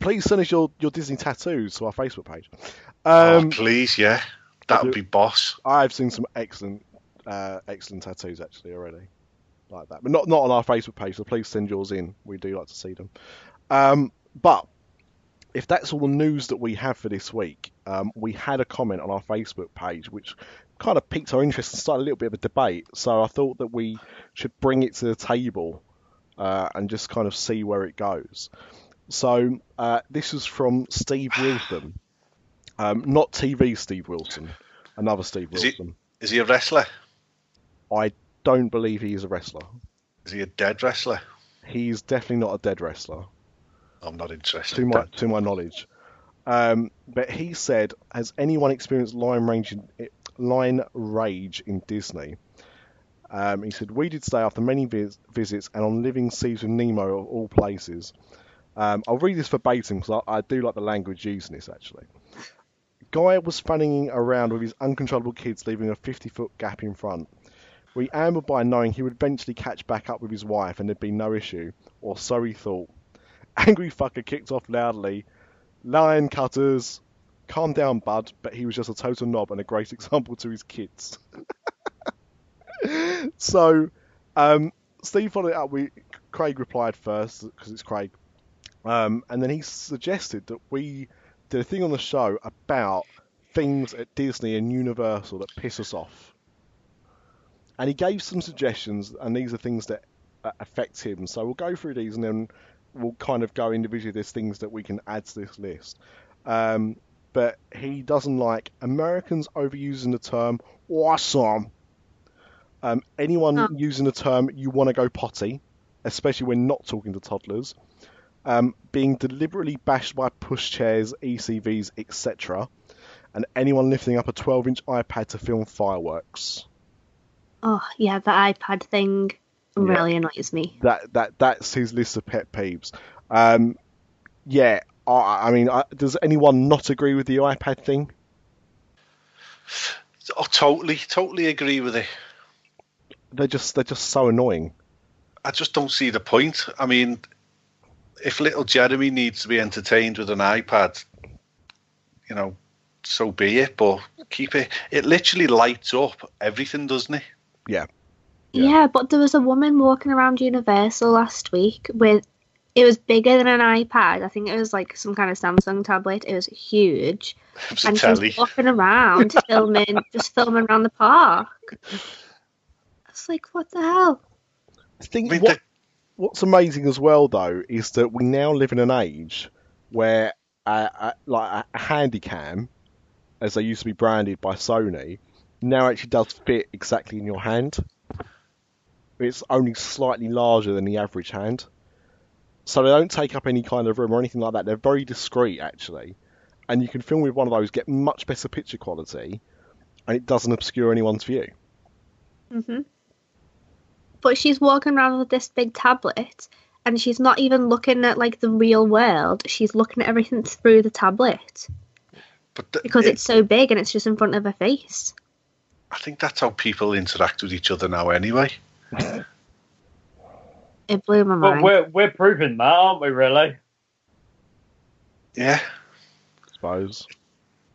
please send us your, your Disney tattoos to our Facebook page. Um, oh, please, yeah. That would be boss. I've seen some excellent, uh, excellent tattoos actually already, like that, but not not on our Facebook page. So please send yours in. We do like to see them. Um, but if that's all the news that we have for this week, um, we had a comment on our Facebook page which kind of piqued our interest and started a little bit of a debate. So I thought that we should bring it to the table uh, and just kind of see where it goes. So uh, this is from Steve Wilson, um, not TV Steve Wilson, another Steve Is Wilson. he, is he a wrestler? I don't believe he is a wrestler. Is he a dead wrestler? He's definitely not a dead wrestler. I'm not interested. to my to my knowledge. Um, but he said, "Has anyone experienced line range in, line rage in Disney?" Um, he said, "We did stay after many vis- visits and on Living Seas with Nemo of all places." Um, I'll read this verbatim because I, I do like the language used in this actually. Guy was fanning around with his uncontrollable kids, leaving a 50 foot gap in front. We ambled by knowing he would eventually catch back up with his wife and there'd be no issue, or so he thought. Angry fucker kicked off loudly. Lion cutters. Calm down, bud, but he was just a total knob and a great example to his kids. so, um, Steve followed it up. We, Craig replied first because it's Craig, um, and then he suggested that we did a thing on the show about things at Disney and Universal that piss us off. And he gave some suggestions, and these are things that uh, affect him. So we'll go through these, and then we'll kind of go individually. There's things that we can add to this list. Um, but he doesn't like Americans overusing the term awesome. Um, anyone Oh. using the term you want to go potty, especially when not talking to toddlers. Um, being deliberately bashed by pushchairs, ECVs, etc. And anyone lifting up a 12 inch iPad to film fireworks. Oh, yeah, the iPad thing really annoys me. that that that's his list of pet peeves. Um, yeah, I, I mean, I, does anyone not agree with the iPad thing? Oh, totally, totally agree with it. They're just they're just so annoying. I just don't see the point. I mean, if little Jeremy needs to be entertained with an iPad, you know, so be it. But keep it. It literally lights up everything, doesn't it? Yeah, Yeah. Yeah. but there was a woman walking around Universal last week with it was bigger than an iPad. I think it was like some kind of Samsung tablet. It was huge. It was a and she was walking around filming just filming around the park. I was like, what the hell? I think I mean, what, what's amazing as well though is that we now live in an age where a, a, like a handycam, as they used to be branded by Sony, now actually does fit exactly in your hand. It's only slightly larger than the average hand. So they don't take up any kind of room or anything like that. They're very discreet actually. And you can film with one of those, get much better picture quality, and it doesn't obscure anyone's view. hmm But she's walking around with this big tablet, and she's not even looking at like the real world. She's looking at everything through the tablet But th- because it- it's so big and it's just in front of her face. I think that's how people interact with each other now, anyway. It blew my mind. But we're we're proving that, aren't we? Really? Yeah, I suppose.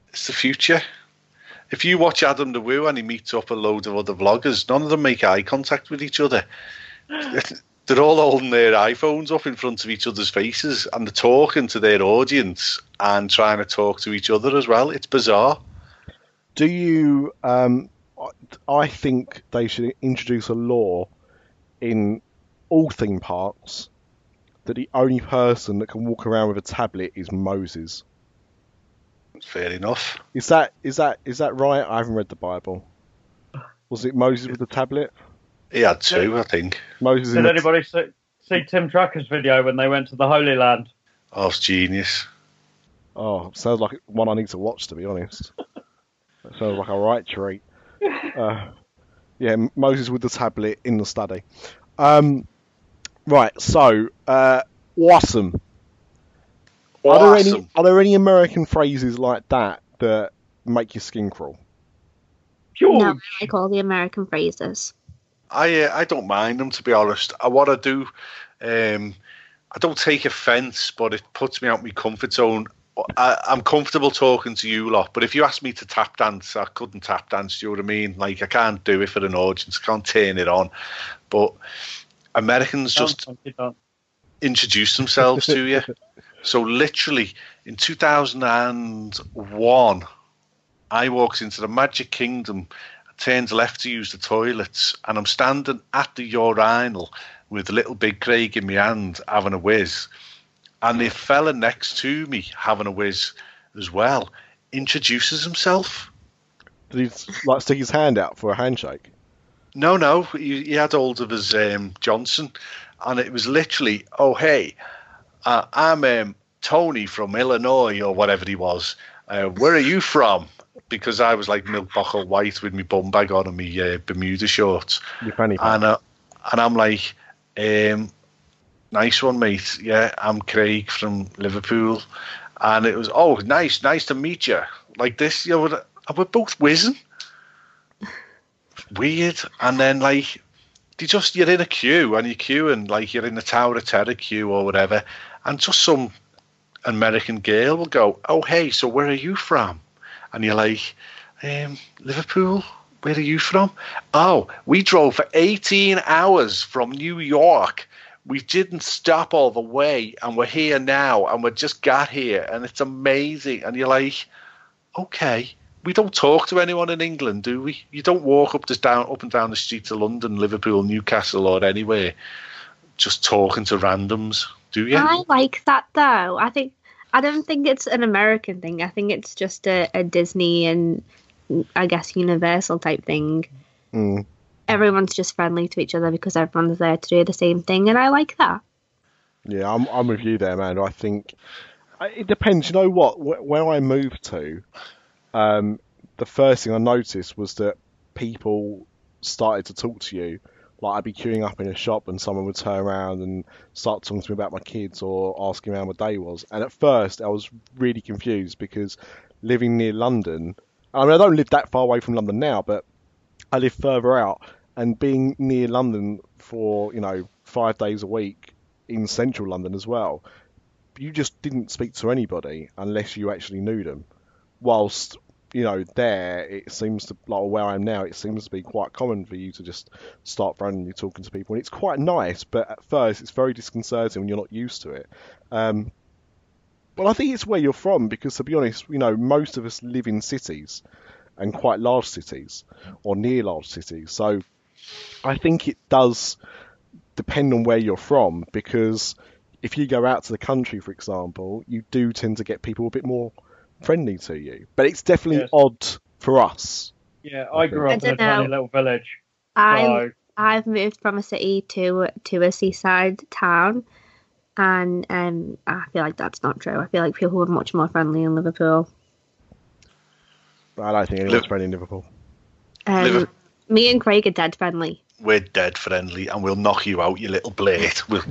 it's the future. If you watch Adam the Woo and he meets up a load of other vloggers, none of them make eye contact with each other. They're all holding their iPhones up in front of each other's faces and they're talking to their audience and trying to talk to each other as well. It's bizarre. Do you? Um, I- I think they should introduce a law in all theme parks that the only person that can walk around with a tablet is Moses. Fair enough. Is that is that is that right? I haven't read the Bible. Was it Moses with the tablet? He had two, I think. Moses Did the anybody see, see Tim Tracker's video when they went to the Holy Land? Oh, it's genius. Oh, sounds like one I need to watch to be honest. That sounds like a right treat. Uh, yeah, Moses with the tablet in the study. Um, right, so uh, awesome. Are there any are there any American phrases like that that make your skin crawl? Sure. No, I like all the American phrases. I uh, I don't mind them to be honest. I, what I do, um, I don't take offence, but it puts me out of my comfort zone. I, I'm comfortable talking to you lot, but if you ask me to tap dance, I couldn't tap dance. Do you know what I mean? Like I can't do it for an audience, I can't turn it on. But Americans just introduce themselves to you. So literally in 2001, I walked into the Magic Kingdom, turned left to use the toilets, and I'm standing at the urinal with little big Craig in my hand having a whiz, and the fella next to me having a whiz as well introduces himself. Did he like stick his hand out for a handshake? No, no, he, he had hold of his um, Johnson, and it was literally, oh hey, uh, I'm um, Tony from Illinois or whatever he was. Uh, where are you from? Because I was like milk bottle white with my bum bag on and my uh, Bermuda shorts, Your fanny and uh, and I'm like, um, nice one, mate. Yeah, I'm Craig from Liverpool, and it was oh nice, nice to meet you. Like this, you know, we're, we're both whizzing. Weird, and then like you just you're in a queue and you queue and like you're in the Tower of Terror queue or whatever, and just some American girl will go, "Oh hey, so where are you from?" And you're like, um, "Liverpool." Where are you from? Oh, we drove for 18 hours from New York. We didn't stop all the way, and we're here now, and we just got here, and it's amazing. And you're like, okay, we don't talk to anyone in England, do we? You don't walk up this down up and down the streets of London, Liverpool, Newcastle, or anywhere, just talking to randoms, do you? I like that though. I think I don't think it's an American thing. I think it's just a, a Disney and I guess Universal type thing. Mm. Everyone's just friendly to each other because everyone's there to do the same thing, and I like that. Yeah, I'm I'm with you there, man. I think it depends. You know what? Wh- Where I moved to, um, the first thing I noticed was that people started to talk to you. Like I'd be queuing up in a shop and someone would turn around and start talking to me about my kids or asking me how my day was. And at first I was really confused because living near London, I mean I don't live that far away from London now, but I live further out and being near London for, you know, five days a week in central London as well, you just didn't speak to anybody unless you actually knew them. Whilst, you know, there it seems to like where I am now, it seems to be quite common for you to just start randomly talking to people and it's quite nice, but at first it's very disconcerting when you're not used to it. Um well, I think it's where you're from because, to be honest, you know, most of us live in cities and quite large cities or near large cities. So I think it does depend on where you're from because if you go out to the country, for example, you do tend to get people a bit more friendly to you. But it's definitely Yes. odd for us. Yeah, I grew I up in a know. tiny little village. I So, I've moved from a city to to a seaside town, and um, I feel like that's not true. I feel like people are much more friendly in Liverpool. I don't think anyone's Liv- friendly in Liverpool. Um, Liver- me and Craig are dead friendly. We're dead friendly, and we'll knock you out, you little blade. We'll,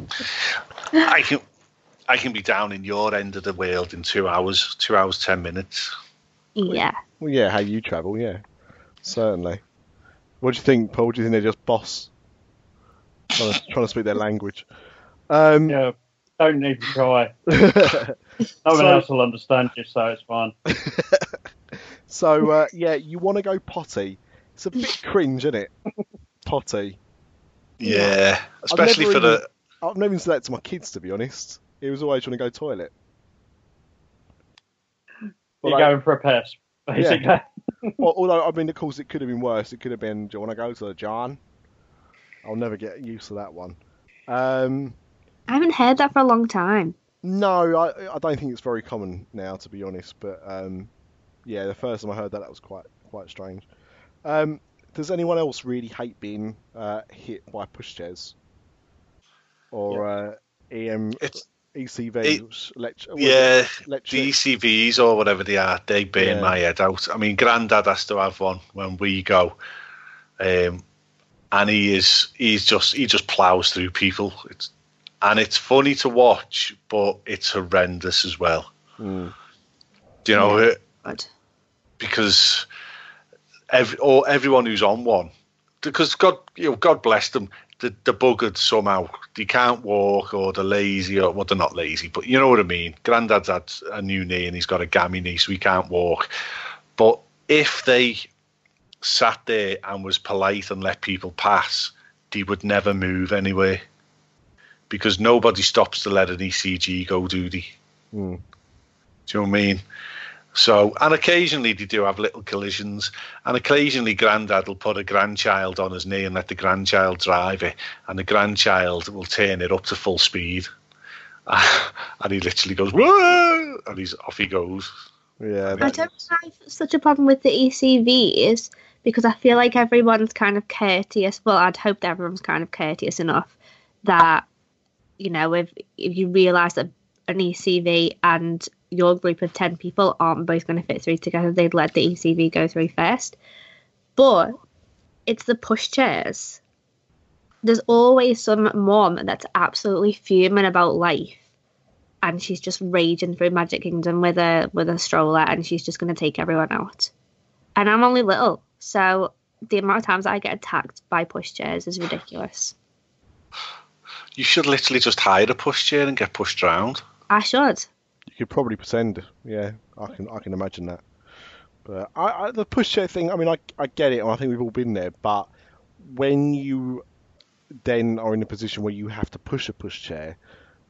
I can, I can be down in your end of the world in two hours, two hours ten minutes. Yeah. Well, yeah, how you travel, yeah, certainly. What do you think, Paul? Do you think they're just boss? Trying to, trying to speak their language. Um, yeah, don't need to try. No one So- else will understand you, so it's fine. So uh, yeah, you want to go potty? It's a bit cringe, isn't it? Potty. Yeah, especially never for the. I've never even said that to my kids, to be honest. He was always trying to go toilet. You're Well, going for a piss, basically. Well, although I mean, of course, it could have been worse. It could have been, "Do you want to go to the John?" I'll never get used to that one. Um, I haven't heard that for a long time. no, I, I don't think it's very common now, to be honest. But um, yeah, the first time I heard that, that was quite quite strange. Um, does anyone else really hate being uh, hit by pushchairs or uh, EM It's ECV? lect- yeah, it? The ECVs or whatever they are, they burn Yeah. my head out. I mean, Grandad has to have one when we go, um, and he is he's just he just plows through people. It's and it's funny to watch, but it's horrendous as well. Mm. Do you know it? But because every or everyone who's on one because God, you know, God bless them. The the buggered somehow. They can't walk, or they're lazy, or well, they're not lazy, but you know what I mean. Granddad's had a new knee, and he's got a gammy knee, so he can't walk. But if they sat there and was polite and let people pass, they would never move anywhere because nobody stops to let an ECG go, do they? Hmm. Do you know what I mean? So, and occasionally they do have little collisions, and occasionally Grandad will put a grandchild on his knee and let the grandchild drive it, and the grandchild will turn it up to full speed, and he literally goes whoa, and he's off he goes. Yeah, I don't have such a problem with the ECVs because I feel like everyone's kind of courteous. Well, I'd hope that everyone's kind of courteous enough that you know if if you realise that an ECV and your group of ten people aren't both going to fit through together, they'd let the ECV go through first. But it's the pushchairs. There's always some mom that's absolutely fuming about life and she's just raging through Magic Kingdom with a with a stroller, and she's just going to take everyone out. And I'm only little, so the amount of times I get attacked by pushchairs is ridiculous. You should literally just hire a pushchair and get pushed around. I should. Could probably pretend. Yeah, I can I can imagine that. But I, I the pushchair thing. I mean, I I get it, and I think we've all been there. But when you then are in a position where you have to push a pushchair,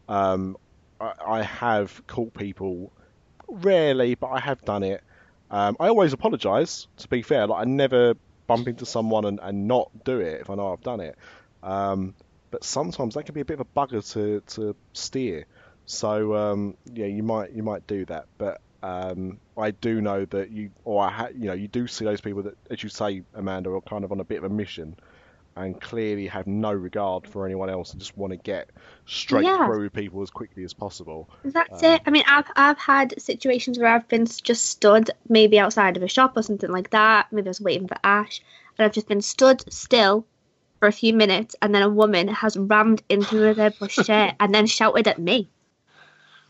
um, I, I have caught people rarely, but I have done it. Um, I always apologise. To be fair, like I never bump into someone and, and not do it if I know I've done it. Um, but sometimes that can be a bit of a bugger to, to steer. So um, yeah, you might you might do that, but um, I do know that you or I ha- you know you do see those people that, as you say, Amanda, are kind of on a bit of a mission and clearly have no regard for anyone else and just want to get straight Yeah. through people as quickly as possible. That's it. I mean, I've I've had situations where I've been just stood, maybe outside of a shop or something like that. Maybe I was waiting for Ash, and I've just been stood still for a few minutes, and then a woman has rammed into me with her pushchair and then shouted at me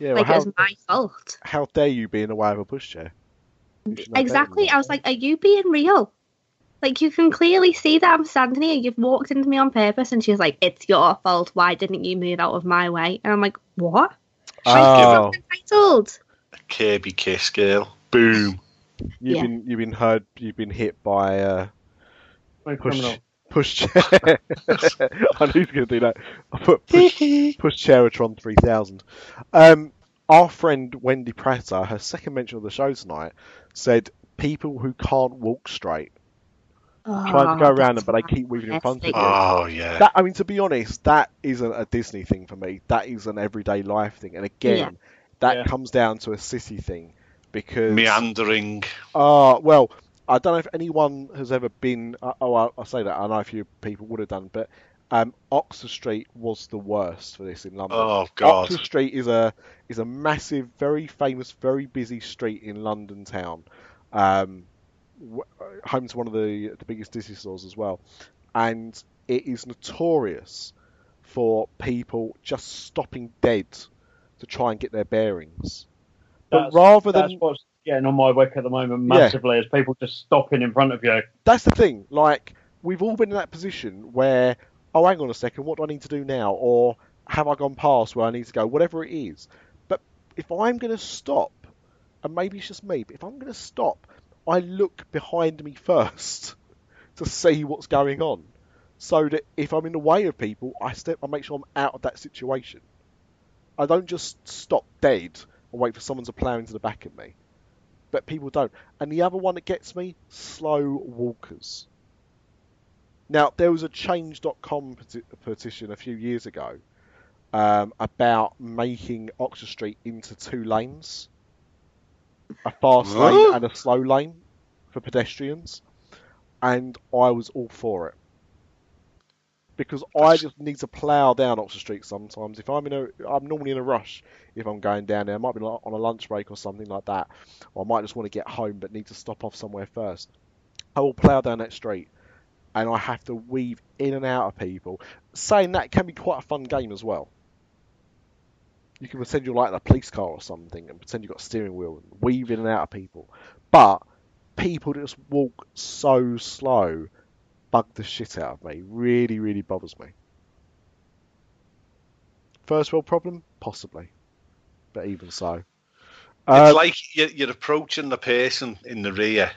Yeah, like well, it was my fault. how dare you be in the way of a pushchair? You should know better Exactly. I was like, "Are you being real?" Like you can clearly see that I'm standing here. You've walked into me on purpose, and she's like, "It's your fault. Why didn't you move out of my way?" And I'm like, "What? Oh, I'm entitled." Kirby Kiss girl. Boom. you've Yeah. been you've been heard you've been hit by uh, Very push criminal. Push chair. I knew he was going to do that. I put push, push Chairatron three thousand. Um, our friend Wendy Pratter, her second mention of the show tonight, said people who can't walk straight, trying to go Oh, around them, but they keep weaving in front of you. Oh yeah. That I mean, to be honest, that isn't a Disney thing for me. That is an everyday life thing, and again, Yeah. that Yeah. comes down to a city thing because Meandering. uh, well, I don't know if anyone has ever been. Uh, oh, I'll, I'll say that. I know a few people would have done, but um, Oxford Street was the worst for this in London. Oh god. Oxford Street is a is a massive, very famous, very busy street in London town. Um, w- home to one of the the biggest Disney stores as well, and it is notorious for people just stopping dead to try and get their bearings. But That's- rather That's than what's getting on my wick at the moment Yeah. massively is people just stopping in front of you. that's the thing. Like we've all been in that position where, oh, hang on a second, what do I need to do now? Or have I gone past where I need to go? Whatever it is. But if I'm going to stop, and maybe it's just me, but if I'm going to stop, I look behind me first to see what's going on, so that if I'm in the way of people, I step, I make sure I'm out of that situation. I don't just stop dead and wait for someone to plough into the back of me. But people don't. And the other one that gets me, slow walkers. Now, there was a change.com peti- petition a few years ago um, about making Oxford Street into two lanes a fast lane and a slow lane for pedestrians. And I was all for it. Because I just need to plough down Oxford Street sometimes. If I'm in a, I'm normally in a rush if I'm going down there. I might be on a lunch break or something like that, or I might just want to get home but need to stop off somewhere first. I will plough down that street, and I have to weave in and out of people. Saying that can be quite a fun game as well. You can pretend you're like in a police car or something, and pretend you've got a steering wheel and weave in and out of people. But people just walk so slow bugged the shit out of me. Really, really bothers me. First world problem, possibly, but even so. It's Um, like you're, you're approaching the person in the rear,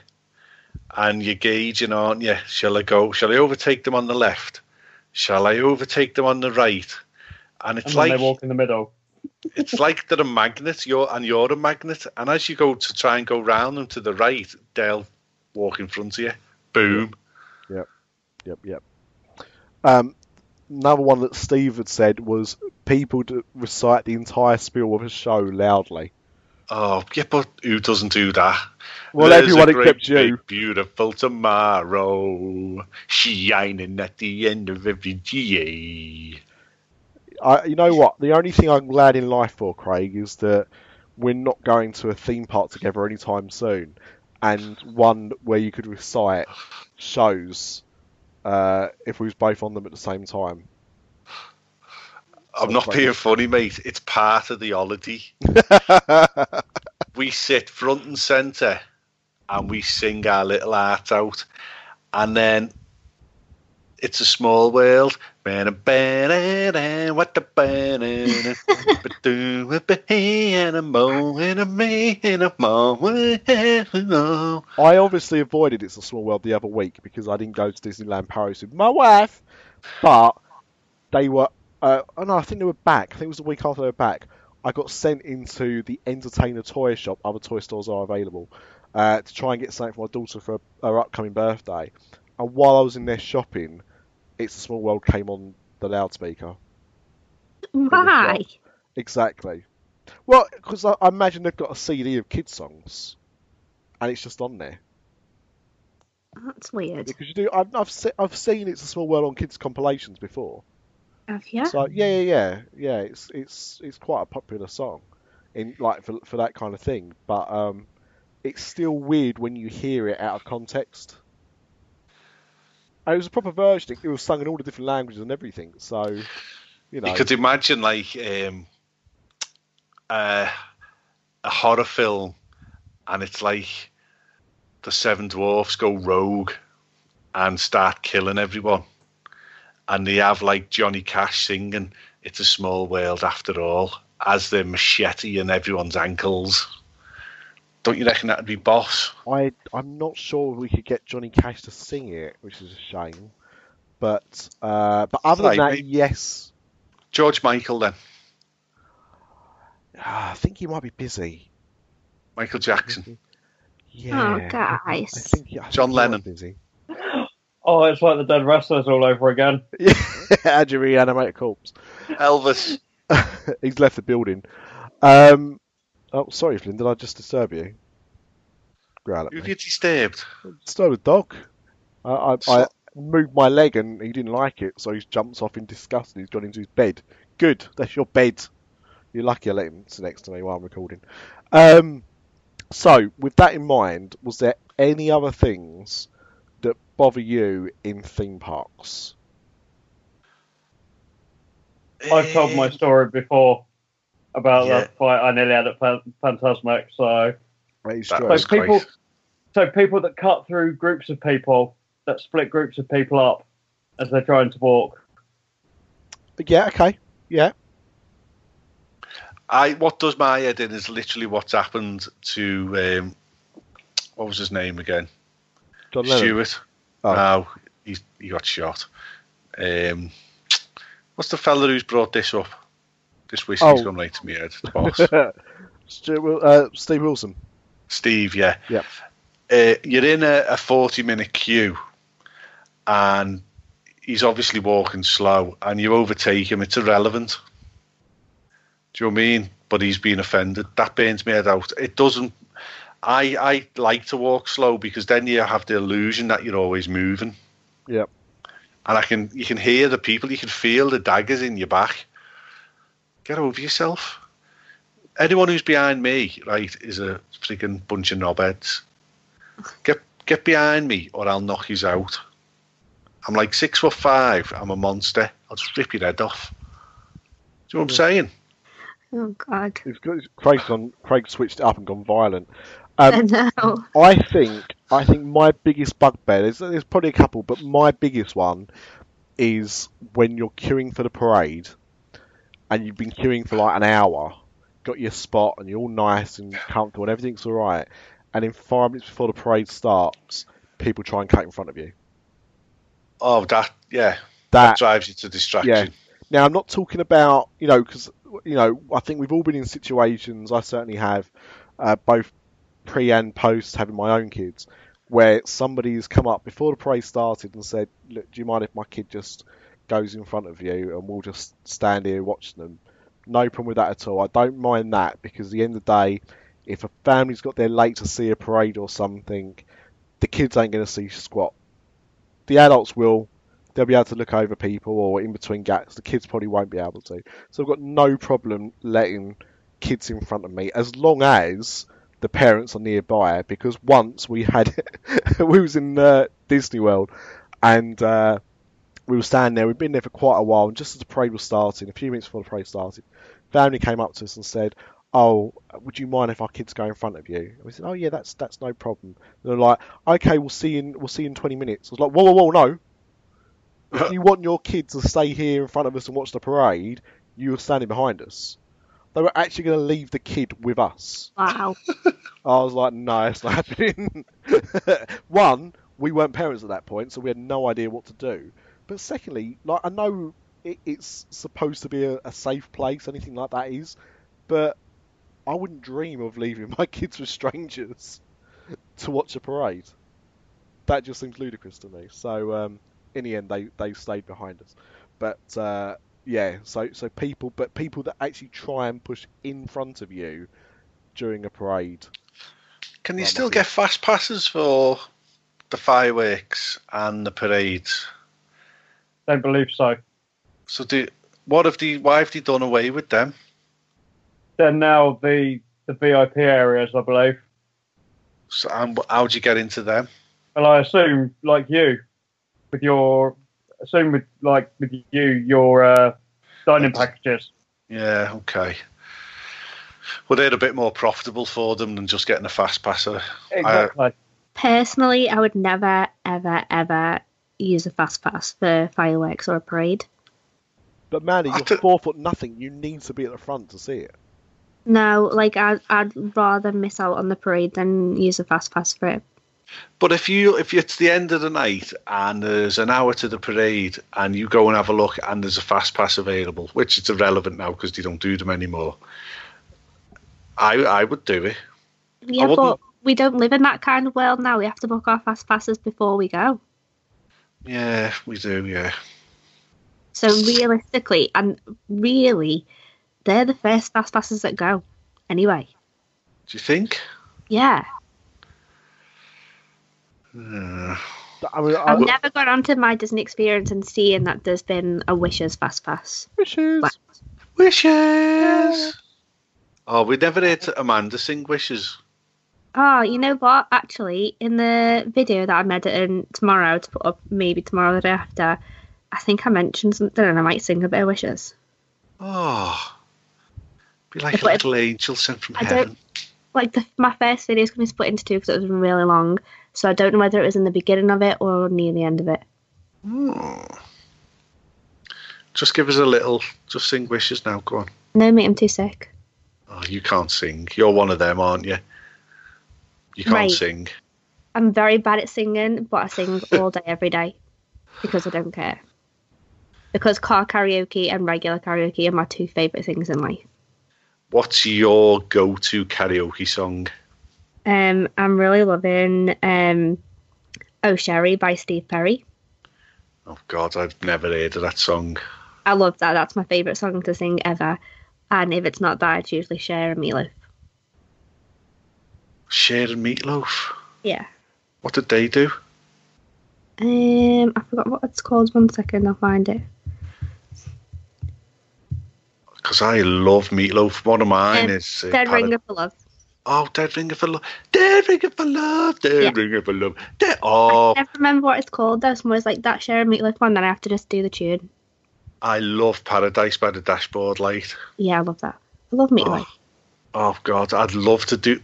and you're gauging, aren't you? Shall I go? Shall I overtake them on the left? Shall I overtake them on the right? And it's And like they walk in the middle. it's like they're a magnet. You're and you're a magnet. And as you go to try and go round them to the right, they'll walk in front of you. Boom. Yep, yep. Um, another one that Steve had said was people to recite the entire spiel of a show loudly. Oh, yeah, but who doesn't do that? Well, There's everyone a great except you. big beautiful tomorrow, shining at the end of every day. I, you know what? The only thing I'm glad in life for, Craig, is that we're not going to a theme park together anytime soon, and one where you could recite shows uh, if we was both on them at the same time. I'm not being funny, mate. It's part of the holiday. we sit front and centre and we sing our little hearts out. And then it's a small world. What the banana I obviously avoided It's a Small World the other week because I didn't go to Disneyland Paris with my wife, but they were. Uh, oh no, I think they were back. I think it was the week after they were back. I got sent into the Entertainer toy shop. Other toy stores are available uh, to try and get something for my daughter for her upcoming birthday. And while I was in there shopping, It's a Small World came on the loudspeaker. Why? Exactly. Well, because I, I imagine they've got a CD of kids songs, and it's just on there. That's weird. Because you do, I've I've, se- I've seen It's a Small World on kids compilations before. Have you? So yeah, yeah, yeah, yeah. It's it's it's quite a popular song, in like for for that kind of thing. But um, it's still weird when you hear it out of context. And it was a proper version. It was sung in all the different languages and everything. So, you know, You could imagine like um, uh, a horror film, and it's like the Seven Dwarfs go rogue and start killing everyone, and they have like Johnny Cash singing "It's a Small World After All" as they're macheting everyone's ankles. Don't you reckon that'd be boss? I I'm not sure we could get Johnny Cash to sing it, which is a shame. But uh, but other than that, yes, George Michael then, Ah, I think he might be busy. Michael Jackson. Yeah, Oh, I guys. think, I think John he might Lennon. be busy. Oh, it's like the dead wrestlers all over again. How'd you reanimate a corpse? Elvis. He's left the building. Um, oh, sorry, Flynn. Did I just disturb you? Growl at Who me. gets disturbed? Disturb the dog. I, I, I moved my leg and he didn't like it, so he jumps off in disgust and he's gone into his bed. Good. That's your bed. You're lucky I let him sit next to me while I'm recording. Um, so, with that in mind, was there any other things that bother you in theme parks? I've told my story before about Yeah. the fight I nearly had at Phan- Fantasmic. So, That is That true. was so people, great. so people that cut through groups of people, that split groups of people up as they're trying to walk. But Yeah, okay. Yeah. I what does my head in is literally what's happened to um, what was his name again? John Stewart. Oh. No, he's he got shot. Um, what's the fella who's brought this up? This whiskey's Oh. gone right to my head. The boss. Stu- Wil- uh, Steve Wilson. Steve, yeah. Yeah. Uh, you're in a, a 40 minute queue and he's obviously walking slow and you overtake him. It's irrelevant. Do you know what I mean? But he's been offended. That burns me head out. It doesn't. I, I like to walk slow because then you have the illusion that you're always moving. Yep. And I can you can hear the people, you can feel the daggers in your back. Get over yourself. Anyone who's behind me, right, is a freaking bunch of knobheads. Get get behind me or I'll knock you out. I'm like six foot five, I'm a monster. I'll just rip your head off. Do you know what I'm saying? Oh God. Craig's gone. Craig switched it up and gone violent. I Um, know. I think I think my biggest bugbear, there's, there's probably a couple, but my biggest one is when you're queuing for the parade and you've been queuing for like an hour, got your spot and you're all nice and comfortable and everything's alright, and in five minutes before the parade starts, people try and cut in front of you. Oh, that yeah, That drives you to distraction. Yeah. Now, I'm not talking about, you know, because, you know, I think we've all been in situations, I certainly have, uh, both pre and post having my own kids, where somebody's come up before the parade started and said, Look, do you mind if my kid just goes in front of you and we'll just stand here watching them? No problem with that at all. I don't mind that because at the end of the day, if a family's got there late to see a parade or something, the kids ain't going to see squat. The adults will, they'll be able to look over people or in between gaps. The kids probably won't be able to. So I've got no problem letting kids in front of me as long as the parents are nearby. Because once we had, we was in uh, Disney World and uh, we were standing there. We'd been there for quite a while, and just as the parade was starting, a few minutes before the parade started, family came up to us and said, "Oh, would you mind if our kids go in front of you?" And we said, "Oh yeah, that's that's no problem." And they're like, "Okay, we'll see you in we'll see you in 20 minutes." I was like, "Whoa, whoa, whoa, no! If you want your kids to stay here in front of us and watch the parade, you are standing behind us." They were actually going to leave the kid with us. Wow. I was like, no, it's not happening. One, we weren't parents at that point, so we had no idea what to do. But secondly, like I know it, it's supposed to be a, a safe place, anything like that is, but I wouldn't dream of leaving my kids with strangers to watch a parade. That just seems ludicrous to me. So um, in the end, they, they stayed behind us. But uh, yeah, so so people, but people that actually try and push in front of you during a parade. Can you still get fast passes for the fireworks and the parades? Don't believe so. So do what have they? Why have they done away with them? They're now the the VIP areas, I believe. So, and how do you get into them? Well, I assume, like you, with your assume with like with you, your uh, dining packages. Yeah, okay. Well, they're a bit more profitable for them than just getting a fast passer. Exactly. Personally, I would never, ever, ever use a fast pass for fireworks or a parade. But Manny, I you're don't- four foot nothing. You need to be at the front to see it. No, like I'd, I'd rather miss out on the parade than use a fast pass for it. But if you if it's the end of the night and there's an hour to the parade and you go and have a look and there's a fast pass available, which is irrelevant now because they don't do them anymore. I I would do it. Yeah, but we don't live in that kind of world now. We have to book our fast passes before we go. Yeah, we do. Yeah. So realistically, and really, they're the first fast passes that go. Anyway, Do you think? yeah. Uh, I mean, I, I've never got onto my Disney experience and seeing that there's been a Wishes fast pass. wishes. What? wishes. Oh, we never heard Amanda sing wishes. Oh, you know what? Actually, in the video that I'm editing tomorrow to put up, maybe tomorrow or the day after, I think I mentioned something and I might sing a bit of Wishes. Oh, be like a But- little angel sent from I heaven. like the, my first video is going to be split into two because it was really long. So I don't know whether it was in the beginning of it or near the end of it. Hmm. Just give us a little. Just sing wishes now. Go on. No, mate, I'm too sick. Oh, you can't sing. You're one of them, aren't you? You can't Right. sing. I'm very bad at singing, but I sing all day, every day because I don't care. Because car karaoke and regular karaoke are my two favourite things in life. What's your go-to karaoke song? Um, I'm really loving um, Oh Sherrie by Steve Perry. Oh God, I've never heard of that song. I love that. That's my favourite song to sing ever. And if it's not that, it's usually Cher and Meatloaf. Cher and Meatloaf. Yeah. What did they do? Um, I forgot what it's called. One second, I'll find it. Because I love Meatloaf. One of mine Um, is uh, Dead Para- Ringer for Love. Oh, Dead Ringer for Love. Dead Ringer for Love. Dead Yeah. Ringer for Love. Dead- oh, I never remember what it's called. So it's like that Cher and Meatloaf one. Then I have to just do the tune. I love Paradise by the Dashboard Light. Yeah, I love that. I love Meatloaf. Oh God, I'd love to do.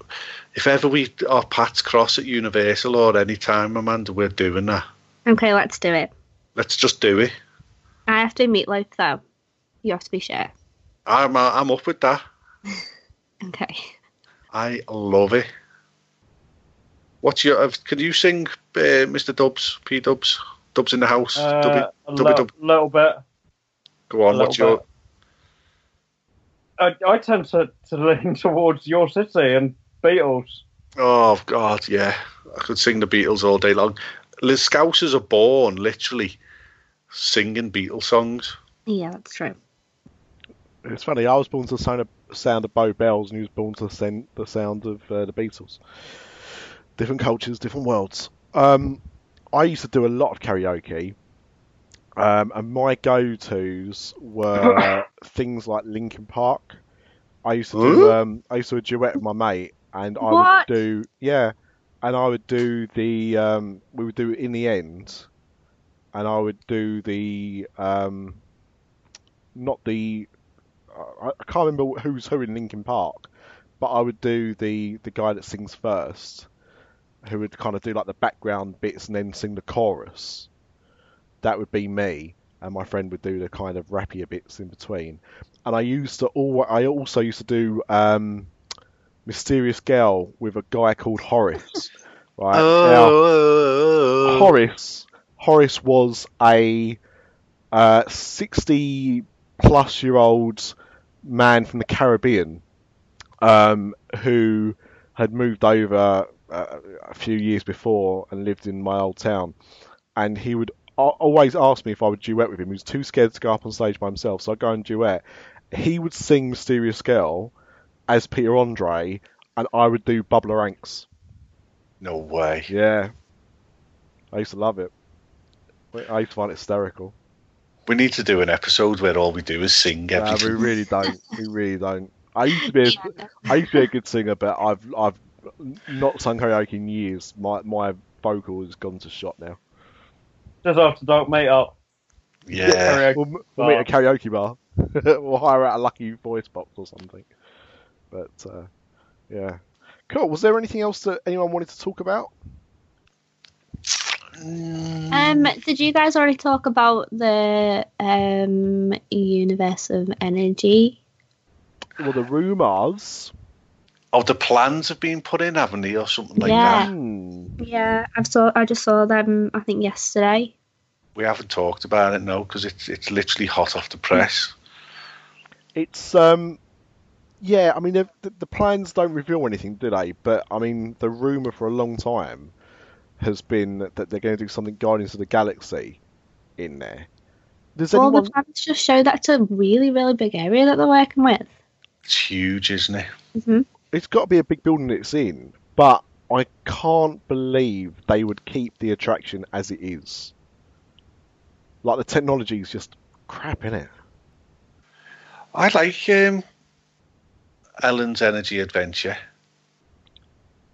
If ever we our paths cross at Universal or any time, Amanda, we're doing that. Okay, let's do it. Let's just do it. I have to meatloaf though. You have to be sure. I'm uh, I'm up with that. Okay. I love it. What's your? uh, Can you sing, uh, Mr. Dubs? P Dubs? Dubs in the house. Uh, Dubby, a Dubby little, Dub. little bit. Go on. a What's little your? I, I tend to, to lean towards Your City and Beatles. Oh God, yeah. I could sing the Beatles all day long. The Scousers are born literally singing Beatles songs. Yeah, that's true. It's funny. I was born to the sound of, sound of Bow Bells, and he was born to the, sen- the sound of uh, the Beatles. Different cultures, different worlds. Um, I used to do a lot of karaoke, um, and my go-tos were things like Linkin Park. I used to do um, I used to do a duet with my mate, and I What? would do yeah, and I would do the um, we would do in the end, and I would do the um, not the I, I can't remember who's who in Linkin Park, but I would do the the guy that sings first, who would kind of do like the background bits and then sing the chorus. That would be me, and my friend would do the kind of rappier bits in between. And I used to all I also used to do um, Mysterious Girl with a guy called Horace. Right now, Oh, Horace Horace was a uh, sixty plus year old man from the Caribbean um, who had moved over uh, a few years before and lived in my old town, and he would always asked me if I would duet with him. He was too scared to go up on stage by himself, so I'd go and duet. He would sing "Mysterious Girl" as Peter Andre, and I would do "Bubbler Ranx." no way. Yeah. I used to love it. I used to find it hysterical. We need to do an episode where all we do is sing Nah, we really don't. We really don't. I used to be a, I used to be a good singer, but I've I've not sung karaoke in years. My my vocal has gone to shot now. Just after dark, mate up. yeah. Karaoke We'll, we'll meet at a karaoke bar. we'll hire out a lucky voice box or something. But uh, yeah, cool. Was there anything else that anyone wanted to talk about? Um, did you guys already talk about the um universe of energy? Well, the rumours. Oh, the plans have been put in, haven't they, or something like Yeah. that? Yeah, I've saw. I just saw them. I think yesterday. We haven't talked about it no, because it's it's literally hot off the press. It's um, yeah. I mean, the, the, the plans don't reveal anything, do they? But I mean, the rumor for a long time has been that they're going to do something Guardians of the Galaxy in there. Does Well, anyone? the plans just show that it's a really, really big area that they're working with. It's huge, isn't it? hmm It's got to be a big building it's in, but I can't believe they would keep the attraction as it is. Like the technology is just crap in it. I like um, Ellen's Energy Adventure.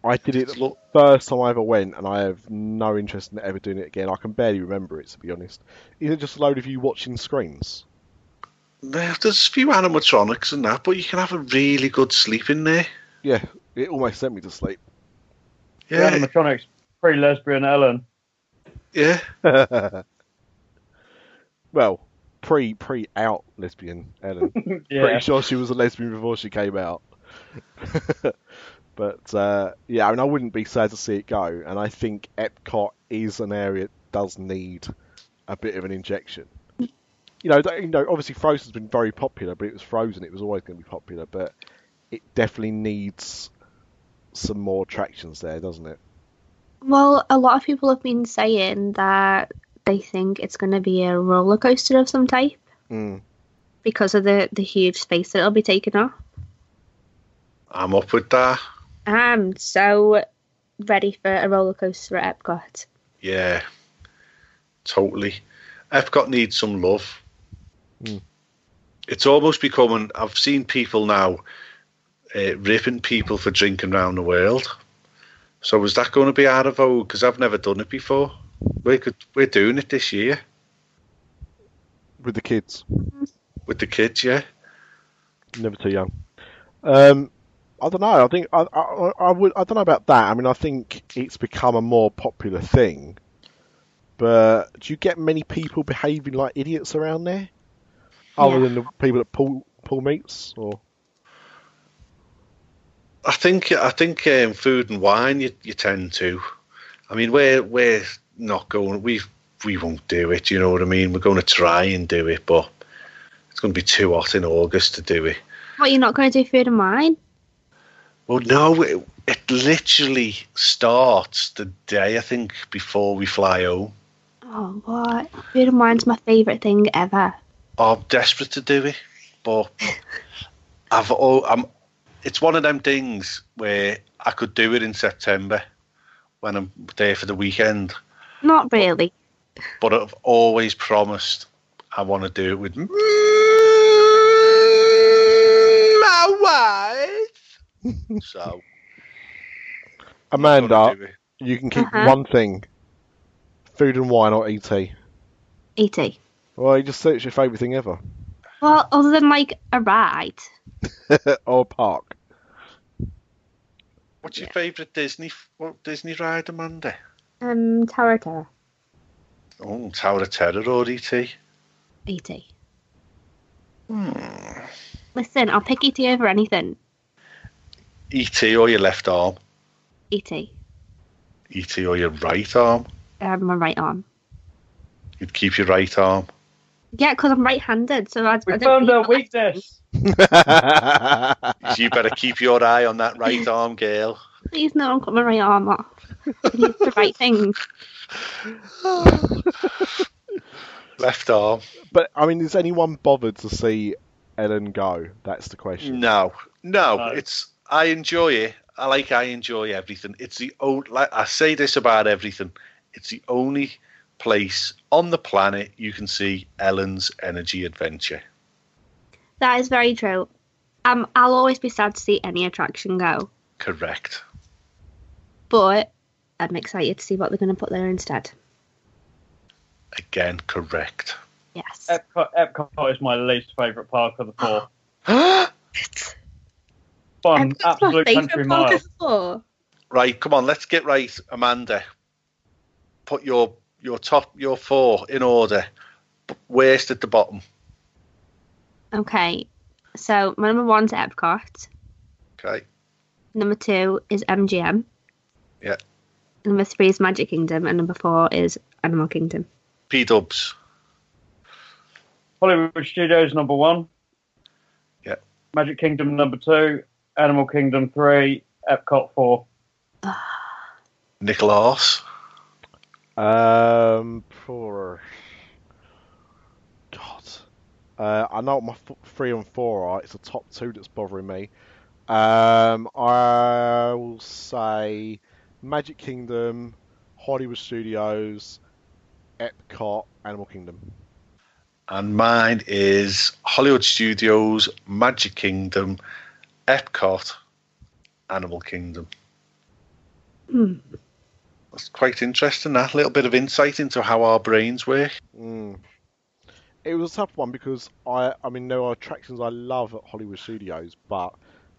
I did it lo- first time I ever went, and I have no interest in ever doing it again. I can barely remember it, to be honest. Is it just a load of you watching screens? There's a few animatronics and that, but you can have a really good sleep in there. Yeah, it almost sent me to sleep. The Yeah, animatronics, pre lesbian Ellen. yeah. well, pre pre out lesbian Ellen. Yeah. Pretty sure she was a lesbian before she came out. but uh, yeah, I mean, I wouldn't be sad to see it go, and I think Epcot is an area that does need a bit of an injection. You know, you know, obviously Frozen's been very popular, but it was Frozen; it was always going to be popular. But it definitely needs some more attractions there, doesn't it? Well, a lot of people have been saying that they think it's going to be a roller coaster of some type Mm. because of the the huge space that it'll be taking up. I'm up with that. I'm so ready for a roller coaster at Epcot. Yeah, totally. Epcot needs some love. Mm. It's almost becoming. I've seen people now uh, ripping people for drinking around the world. So is that going to be out of vogue? Because I've never done it before. We could. We're doing it this year With the kids. with the kids. Yeah. Never too young. Um, I don't know. I think I, I, I would. I don't know about that. I mean, I think it's become a more popular thing. But do you get many people behaving like idiots around there, other Yeah. than the people that pull pull meats? Or I think I think um, food and wine you, you tend to. I mean, we're we're not going. We we won't do it. You know what I mean? We're going to try and do it, but it's going to be too hot in August to do it. What, you're not going to do food and wine? Well, no, it, it literally starts the day I think before we fly home. Oh, what? Food and wine's my favourite thing ever. I'm desperate to do it, but I've all, I'm. It's one of them things where I could do it in September when I'm there for the weekend, Not really. but I've always promised I want to do it with my wife. so Amanda, gotta do it. you can keep Uh-huh. one thing: food and wine or ET. E.T. Well, you just say it's your favourite thing ever, Well, other than like a ride. or park. What's your favourite Disney what Disney ride, Amanda? Um, Tower of Terror. Oh, Tower of Terror or ET? E.T. Hmm. Listen, I'll pick E.T. over anything. ET or your left arm? E.T. ET or your right arm? Um, my right arm. You'd keep your right arm. Yeah, because I'm right-handed, so I, I We don't found our the weakness. So you better keep your eye on that right arm, girl. Please no, don't cut my right arm off. I the right thing. Left arm. But I mean, is anyone bothered to see Ellen go? That's the question. No, no. No. It's I enjoy it. I like I enjoy everything. It's the old. Like I say this about everything. It's the only place on the planet you can see Ellen's Energy Adventure. That is very true. Um, I'll always be sad to see any attraction go, Correct. but I'm excited to see what they're going to put there instead. Again, correct. Yes. Epcot, Epcot is my least favourite park of the four. Epcot's Fun, my absolute favourite country park mile. of the four. Right, come on, let's get right, Amanda. Put your your top your four in order. Worst at the bottom. Okay, so my number one's Epcot. Okay. Number two is MGM. Yeah. Number three is Magic Kingdom, and number four is Animal Kingdom. P Dubs. Hollywood Studios number one. Yeah. Magic Kingdom number two. Animal Kingdom three. Epcot four. Nicholas. Um, for God, uh, I know what my f- three and four are. It's the top two that's bothering me. Um, I will say Magic Kingdom, Hollywood Studios, Epcot, Animal Kingdom. And mine is Hollywood Studios, Magic Kingdom, Epcot, Animal Kingdom. Hmm. That's quite interesting, that little bit of insight into how our brains work. Mm. It was a tough one because I, I mean, there are attractions I love at Hollywood Studios, but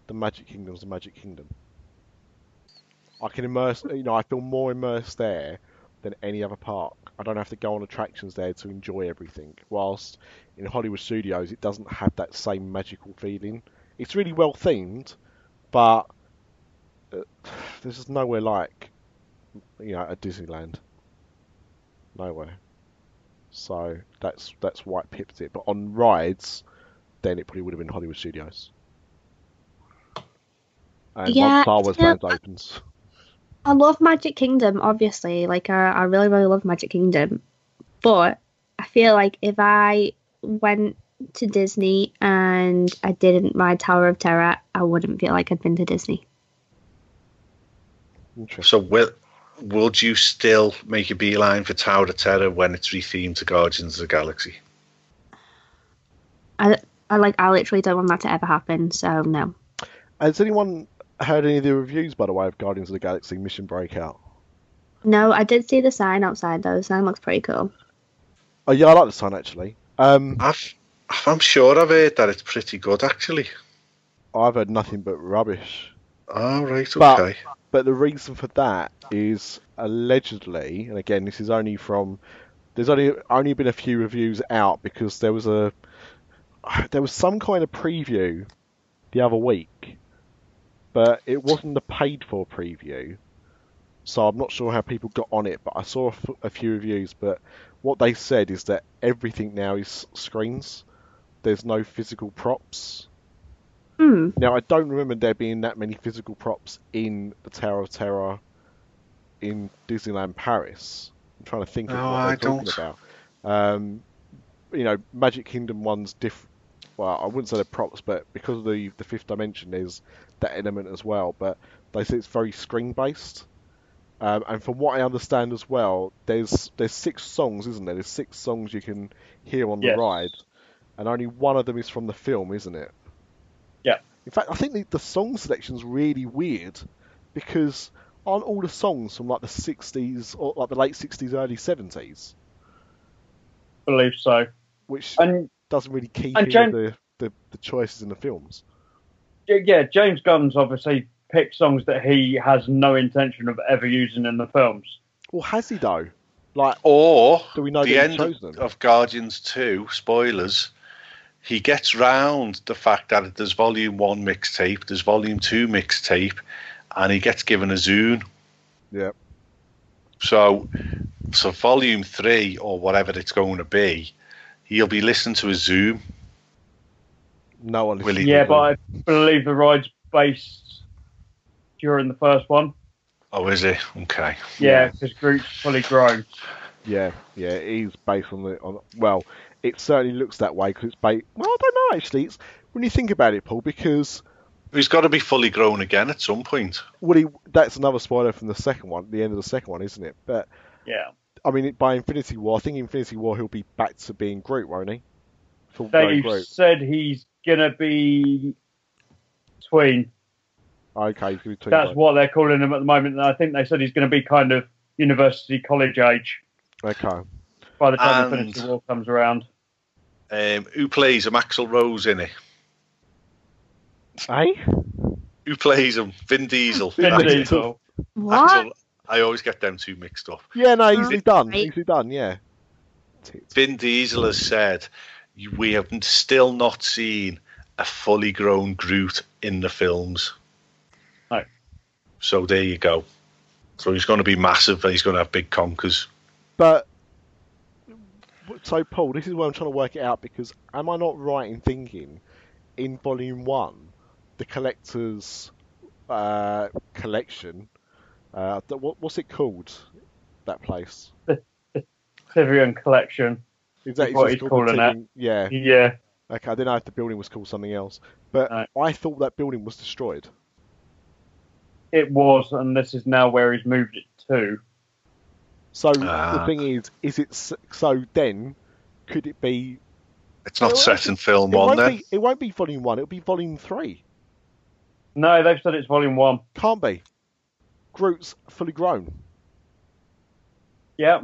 the Magic Kingdom's the Magic Kingdom. I can immerse, you know, I feel more immersed there than any other park. I don't have to go on attractions there to enjoy everything. Whilst in Hollywood Studios, it doesn't have that same magical feeling. It's really well themed, but uh, there's just nowhere like, you know, a Disneyland. Nowhere. So that's that's why it pipped it. But on rides, then it probably would have been Hollywood Studios. And Yeah, once Star Wars yeah, Lands I- opens, I love Magic Kingdom, obviously. Like, I, I really, really love Magic Kingdom. But I feel like if I went to Disney and I didn't ride Tower of Terror, I wouldn't feel like I'd been to Disney. So, will, would you still make a beeline for Tower of Terror when it's rethemed to Guardians of the Galaxy? I, I like, I literally don't want that to ever happen. So no. Has anyone heard any of the reviews, by the way, of Guardians of the Galaxy Mission Breakout? No, I did see the sign outside though. The sign looks pretty cool. Oh yeah, I like the sign actually. Um, I've, I'm sure I've heard that it's pretty good, actually. I've heard nothing but rubbish. Oh, right, okay. But the reason for that is allegedly, and again, this is only from. There's only only been a few reviews out because there was a there was some kind of preview the other week, but it wasn't a paid for preview, so I'm not sure how people got on it. But I saw a, f- a few reviews, but what they said is that everything now is screens. There's no physical props. Hmm. Now, I don't remember there being that many physical props in the Tower of Terror in Disneyland Paris. I'm trying to think of No, what they're I talking about. Um, you know, Magic Kingdom one's diff. Well, I wouldn't say they're props, but because of the the fifth dimension, there's that element as well. But they say it's very screen based. Um, and from what I understand as well, there's there's six songs, isn't there? There's six songs you can hear on the Yes. ride, and only one of them is from the film, isn't it? Yeah. In fact, I think the, the song selection's really weird because aren't all the songs from like the 60s or like the late 60s, early 70s, I believe so. which And doesn't really keep and in James- the, the, the choices in the films. yeah, James Gunn's obviously picked songs that he has no intention of ever using in the films. Well, has he though? Like, Or Do we know the he end of, chose them? of Guardians 2, spoilers, he gets round the fact that there's volume 1 mixtape, there's volume 2 mixtape, and he gets given a Zune. yeah, So, so volume 3, or whatever it's going to be, he'll be listening to a Zune. no one. Will Yeah, but I believe the ride's based during the first one. Oh, is it? Okay. Yeah, because Groot's fully grown. Yeah, yeah, he's based on the on. Well, it certainly looks that way because it's based. Well, I don't know actually. It's when you think about it, Paul, because He's got to be fully grown again at some point. well, he, that's another spoiler from the second one, the end of the second one, isn't it? But Yeah. I mean, by Infinity War, I think Infinity War he'll be back to being Groot, won't he? Full They've Groot. said he's gonna be tween. Okay, he's going to be That's what they're calling him at the moment, and I think they said he's going to be kind of university college age Okay. by the time And- Infinity War comes around. Um, who plays him? Axl Rose in it. Hey, Who plays him? Vin Diesel. Vin Axl- Diesel. What? Axl- I always get them two mixed up. yeah, no, Oh, easily done, right. easily done. Yeah. Vin Diesel has said we have still not seen a fully grown Groot in the films. No. So there you go. So he's going to be massive and he's going to have big conkers. But so, Paul, this is where I'm trying to work it out because am I not right in thinking in Volume One, the collector's uh, collection? Uh, th- what, what's it called? That place? Tivan collection. Is what he's calling it. Yeah. Yeah. Okay, I didn't know if the building was called something else, but No. I thought that building was destroyed. It was, and this is now where he's moved it to. So Ah. the thing is, is it so? Then could it be? It's not Well, set in film It one then. be. It won't be Volume One. It'll be Volume Three. No, they've said it's volume one. Can't be. Groot's fully grown. Yeah.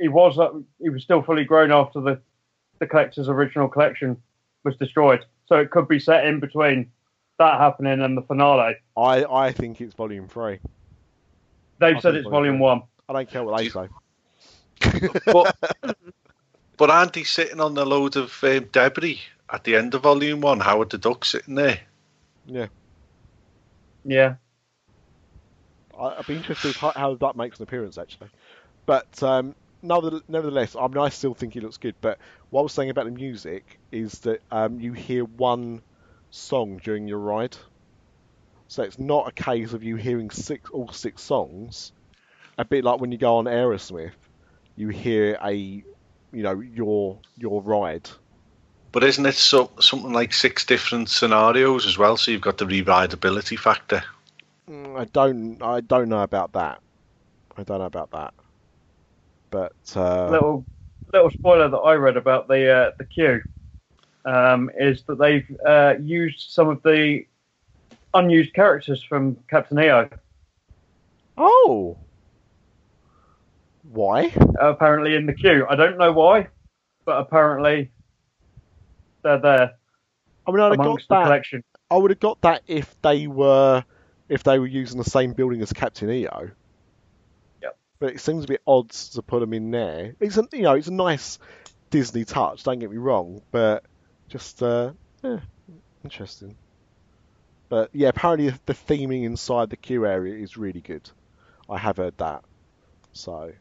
He was uh, he was still fully grown after the the collector's original collection was destroyed. So it could be set in between that happening and the finale. I, I think it's volume three. They've I said it's volume volume one. I don't care what they say. But, but aren't he sitting on a load of um, debris at the end of volume one? Howard the Duck sitting there? Yeah, Yeah. I, I'd be interested how, how that makes an appearance actually. But um, nevertheless, I mean, I still think it looks good. But what I was saying about the music is that um, you hear one song during your ride, so it's not a case of you hearing six all six songs. A bit like when you go on Aerosmith, you hear a, you know, your your ride. But isn't it so, something like six different scenarios as well? So you've got the rewritability factor. Mm, I don't I don't know about that. I don't know about that. But uh, little little spoiler that I read about the uh, the queue um, is that they've uh, used some of the unused characters from Captain EO. oh, why? Apparently in the queue. I don't know why, but apparently they're there I mean, I'd have got that. collection. I would have got that if they were if they were using the same building as Captain EO. Yep. But it seems a bit odd to put them in there. It's a you know it's a nice Disney touch. Don't get me wrong, but just uh, yeah, interesting. But yeah, apparently the theming inside the queue area is really good. I have heard that. So,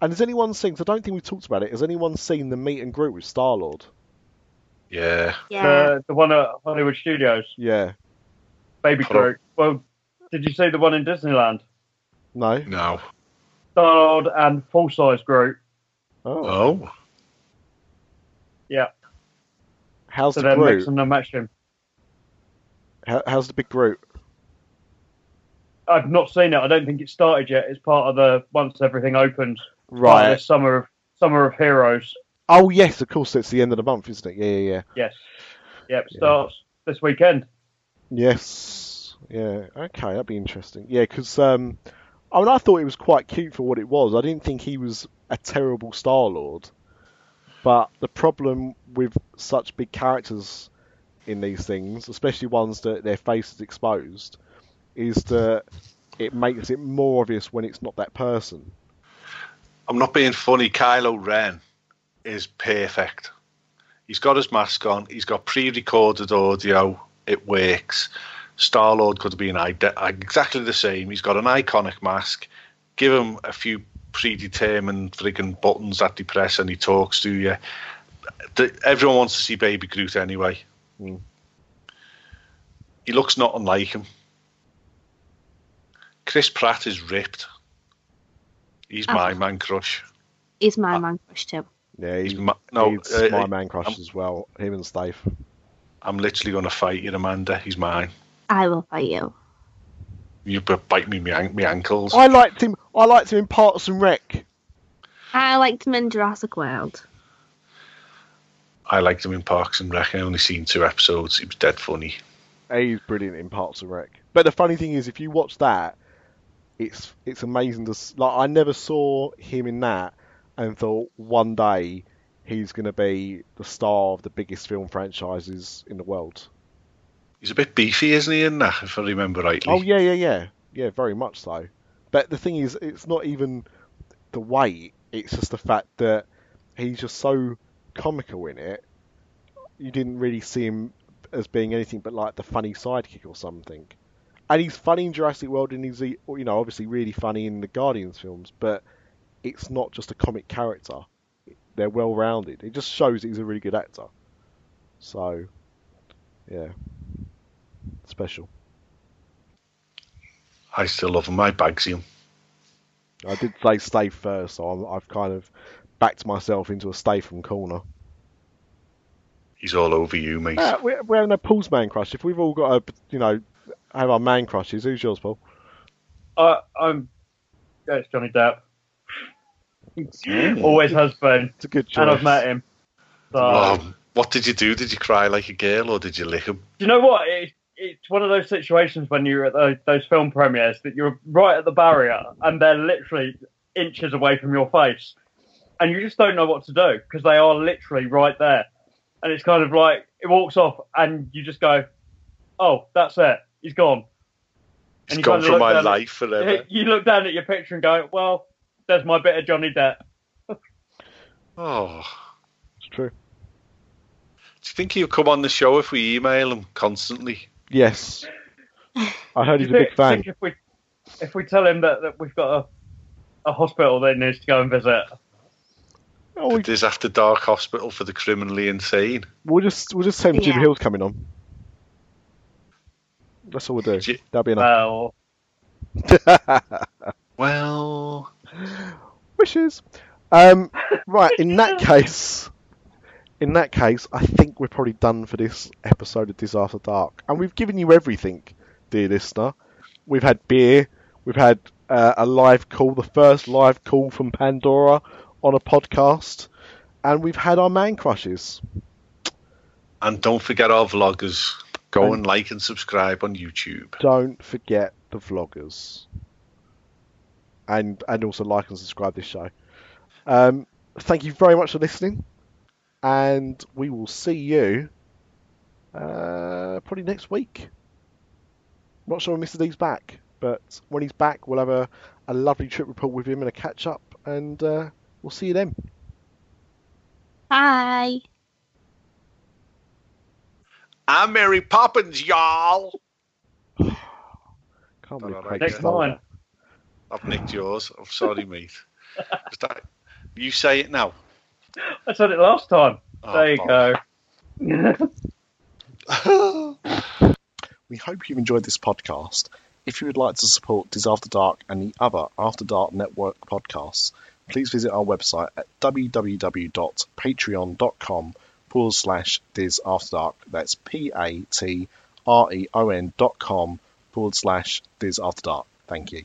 and has anyone seen? 'cause I don't think we've talked about it. Has anyone seen the meet and greet with Star Lord? Yeah. Yeah. The, the one at Hollywood Studios, Yeah. Baby Hello. Groot. Well, did you see the one in Disneyland? No. No. Star-Lord and full-size Groot. Oh. Oh. Yeah. How's So the they're Groot? mixing and matching. How, how's the big Groot? I've not seen it. I don't think it started yet. It's part of the once everything opens. Right. this summer of Summer of Heroes. Oh yes, of course. It's the end of the month, isn't it? Yeah, yeah, yeah. Yes. Yep. Starts this weekend. Yes. Yeah. Okay, that'd be interesting. Yeah, because um, I mean, I thought it was quite cute for what it was. I didn't think he was a terrible Star Lord. But the problem with such big characters in these things, especially ones that their face is exposed, is that it makes it more obvious when it's not that person. I'm not being funny. Kylo Ren is perfect. He's got his mask on. He's got pre-recorded audio. It works. Star Lord could have been ide- exactly the same. He's got an iconic mask. Give him a few predetermined friggin' buttons that depress, and he talks to you. The, everyone wants to see Baby Groot anyway. Hmm. He looks not unlike him. Chris Pratt is ripped. He's Oh. my man crush. He's my ah. man crush too. Yeah, He's he, my, no, he's uh, my man uh, crush I'm- as well. Him and Stave. I'm literally going to fight you, Amanda. He's mine. I will fight you. You b- bite me my, an- my ankles. I liked him. I liked him in Parks and Rec. I liked him in Jurassic World. I liked him in Parks and Rec. I only seen two episodes. He was dead funny. He's brilliant in Parks and Rec. But the funny thing is, if you watch that, it's it's amazing to like. I never saw him in that and thought one day he's going to be the star of the biggest film franchises in the world. He's a bit beefy, isn't he, in that, if I remember rightly? Oh yeah, yeah, yeah, yeah, very much so. But the thing is, it's not even the weight; it's just the fact that he's just so comical in it. You didn't really see him as being anything but like the funny sidekick or something. And he's funny in Jurassic World, and he's you know obviously really funny in the Guardians films. But it's not just a comic character; they're well rounded. It just shows he's a really good actor. So, yeah, special. I still love him. I bagsy him. I did say stay first, so I'm, I've kind of backed myself into a stay from corner. He's all over you, mate. Uh, we're, we're having a Paul's man crush. If we've all got a, you know, have our man crushes, who's yours, Paul? I, I'm. Yeah, it's Johnny Depp. Always has been, It's a good choice. and I've met him. So, Oh, what did you do? Did you cry like a girl or did you lick him? Do you know what? It, it's one of those situations when you're at those, those film premieres that you're right at the barrier and they're literally inches away from your face, and you just don't know what to do because they are literally right there, and it's kind of like it walks off and you just go, "Oh, that's it, he's gone." He's you gone kinda from my down at- life forever. Eh? You look down at your picture and go, "Well, there's my bit of Johnny Depp." Oh. It's true. Do you think he'll come on the show if we email him constantly? Yes. I heard he's a big think- fan. think if we if we tell him that, that we've got a, a hospital that he needs to go and visit, Oh, we, Diz After Dark hospital for the criminally insane. we'll just we'll just tell him Jim Hill's coming on. That's all we'll do. That'll be enough. well, Well, Wishes. Um, right. In that case, in that case, I think we're probably done for this episode of Diz After Dark, and we've given you everything, dear listener. We've had beer. We've had uh, a live call, the first live call from Pandora on a podcast, and we've had our man crushes. and don't forget our vloggers. Go And- and like and subscribe on YouTube. Don't forget the vloggers, and and also like and subscribe this show. Um, thank you very much for listening, and we will see you uh, probably next week. Not sure when Mr. D's back, but when he's back, we'll have a, a lovely trip report with him and a catch up, and uh, we'll see you then. Bye. I'm Mary Poppins, y'all. Can't Don't believe know, Next mine. I've nicked yours. I'm sorry, mate. That- you say it now. I said it last time. Oh, there you bollocks. go. We hope you've enjoyed this podcast. If you would like to support Diz After Dark and the other After Dark Network podcasts, please visit our website at www.patreon.com forward slash Diz After Dark. That's P A T R E O N dot com forward slash Diz After Dark. Thank you.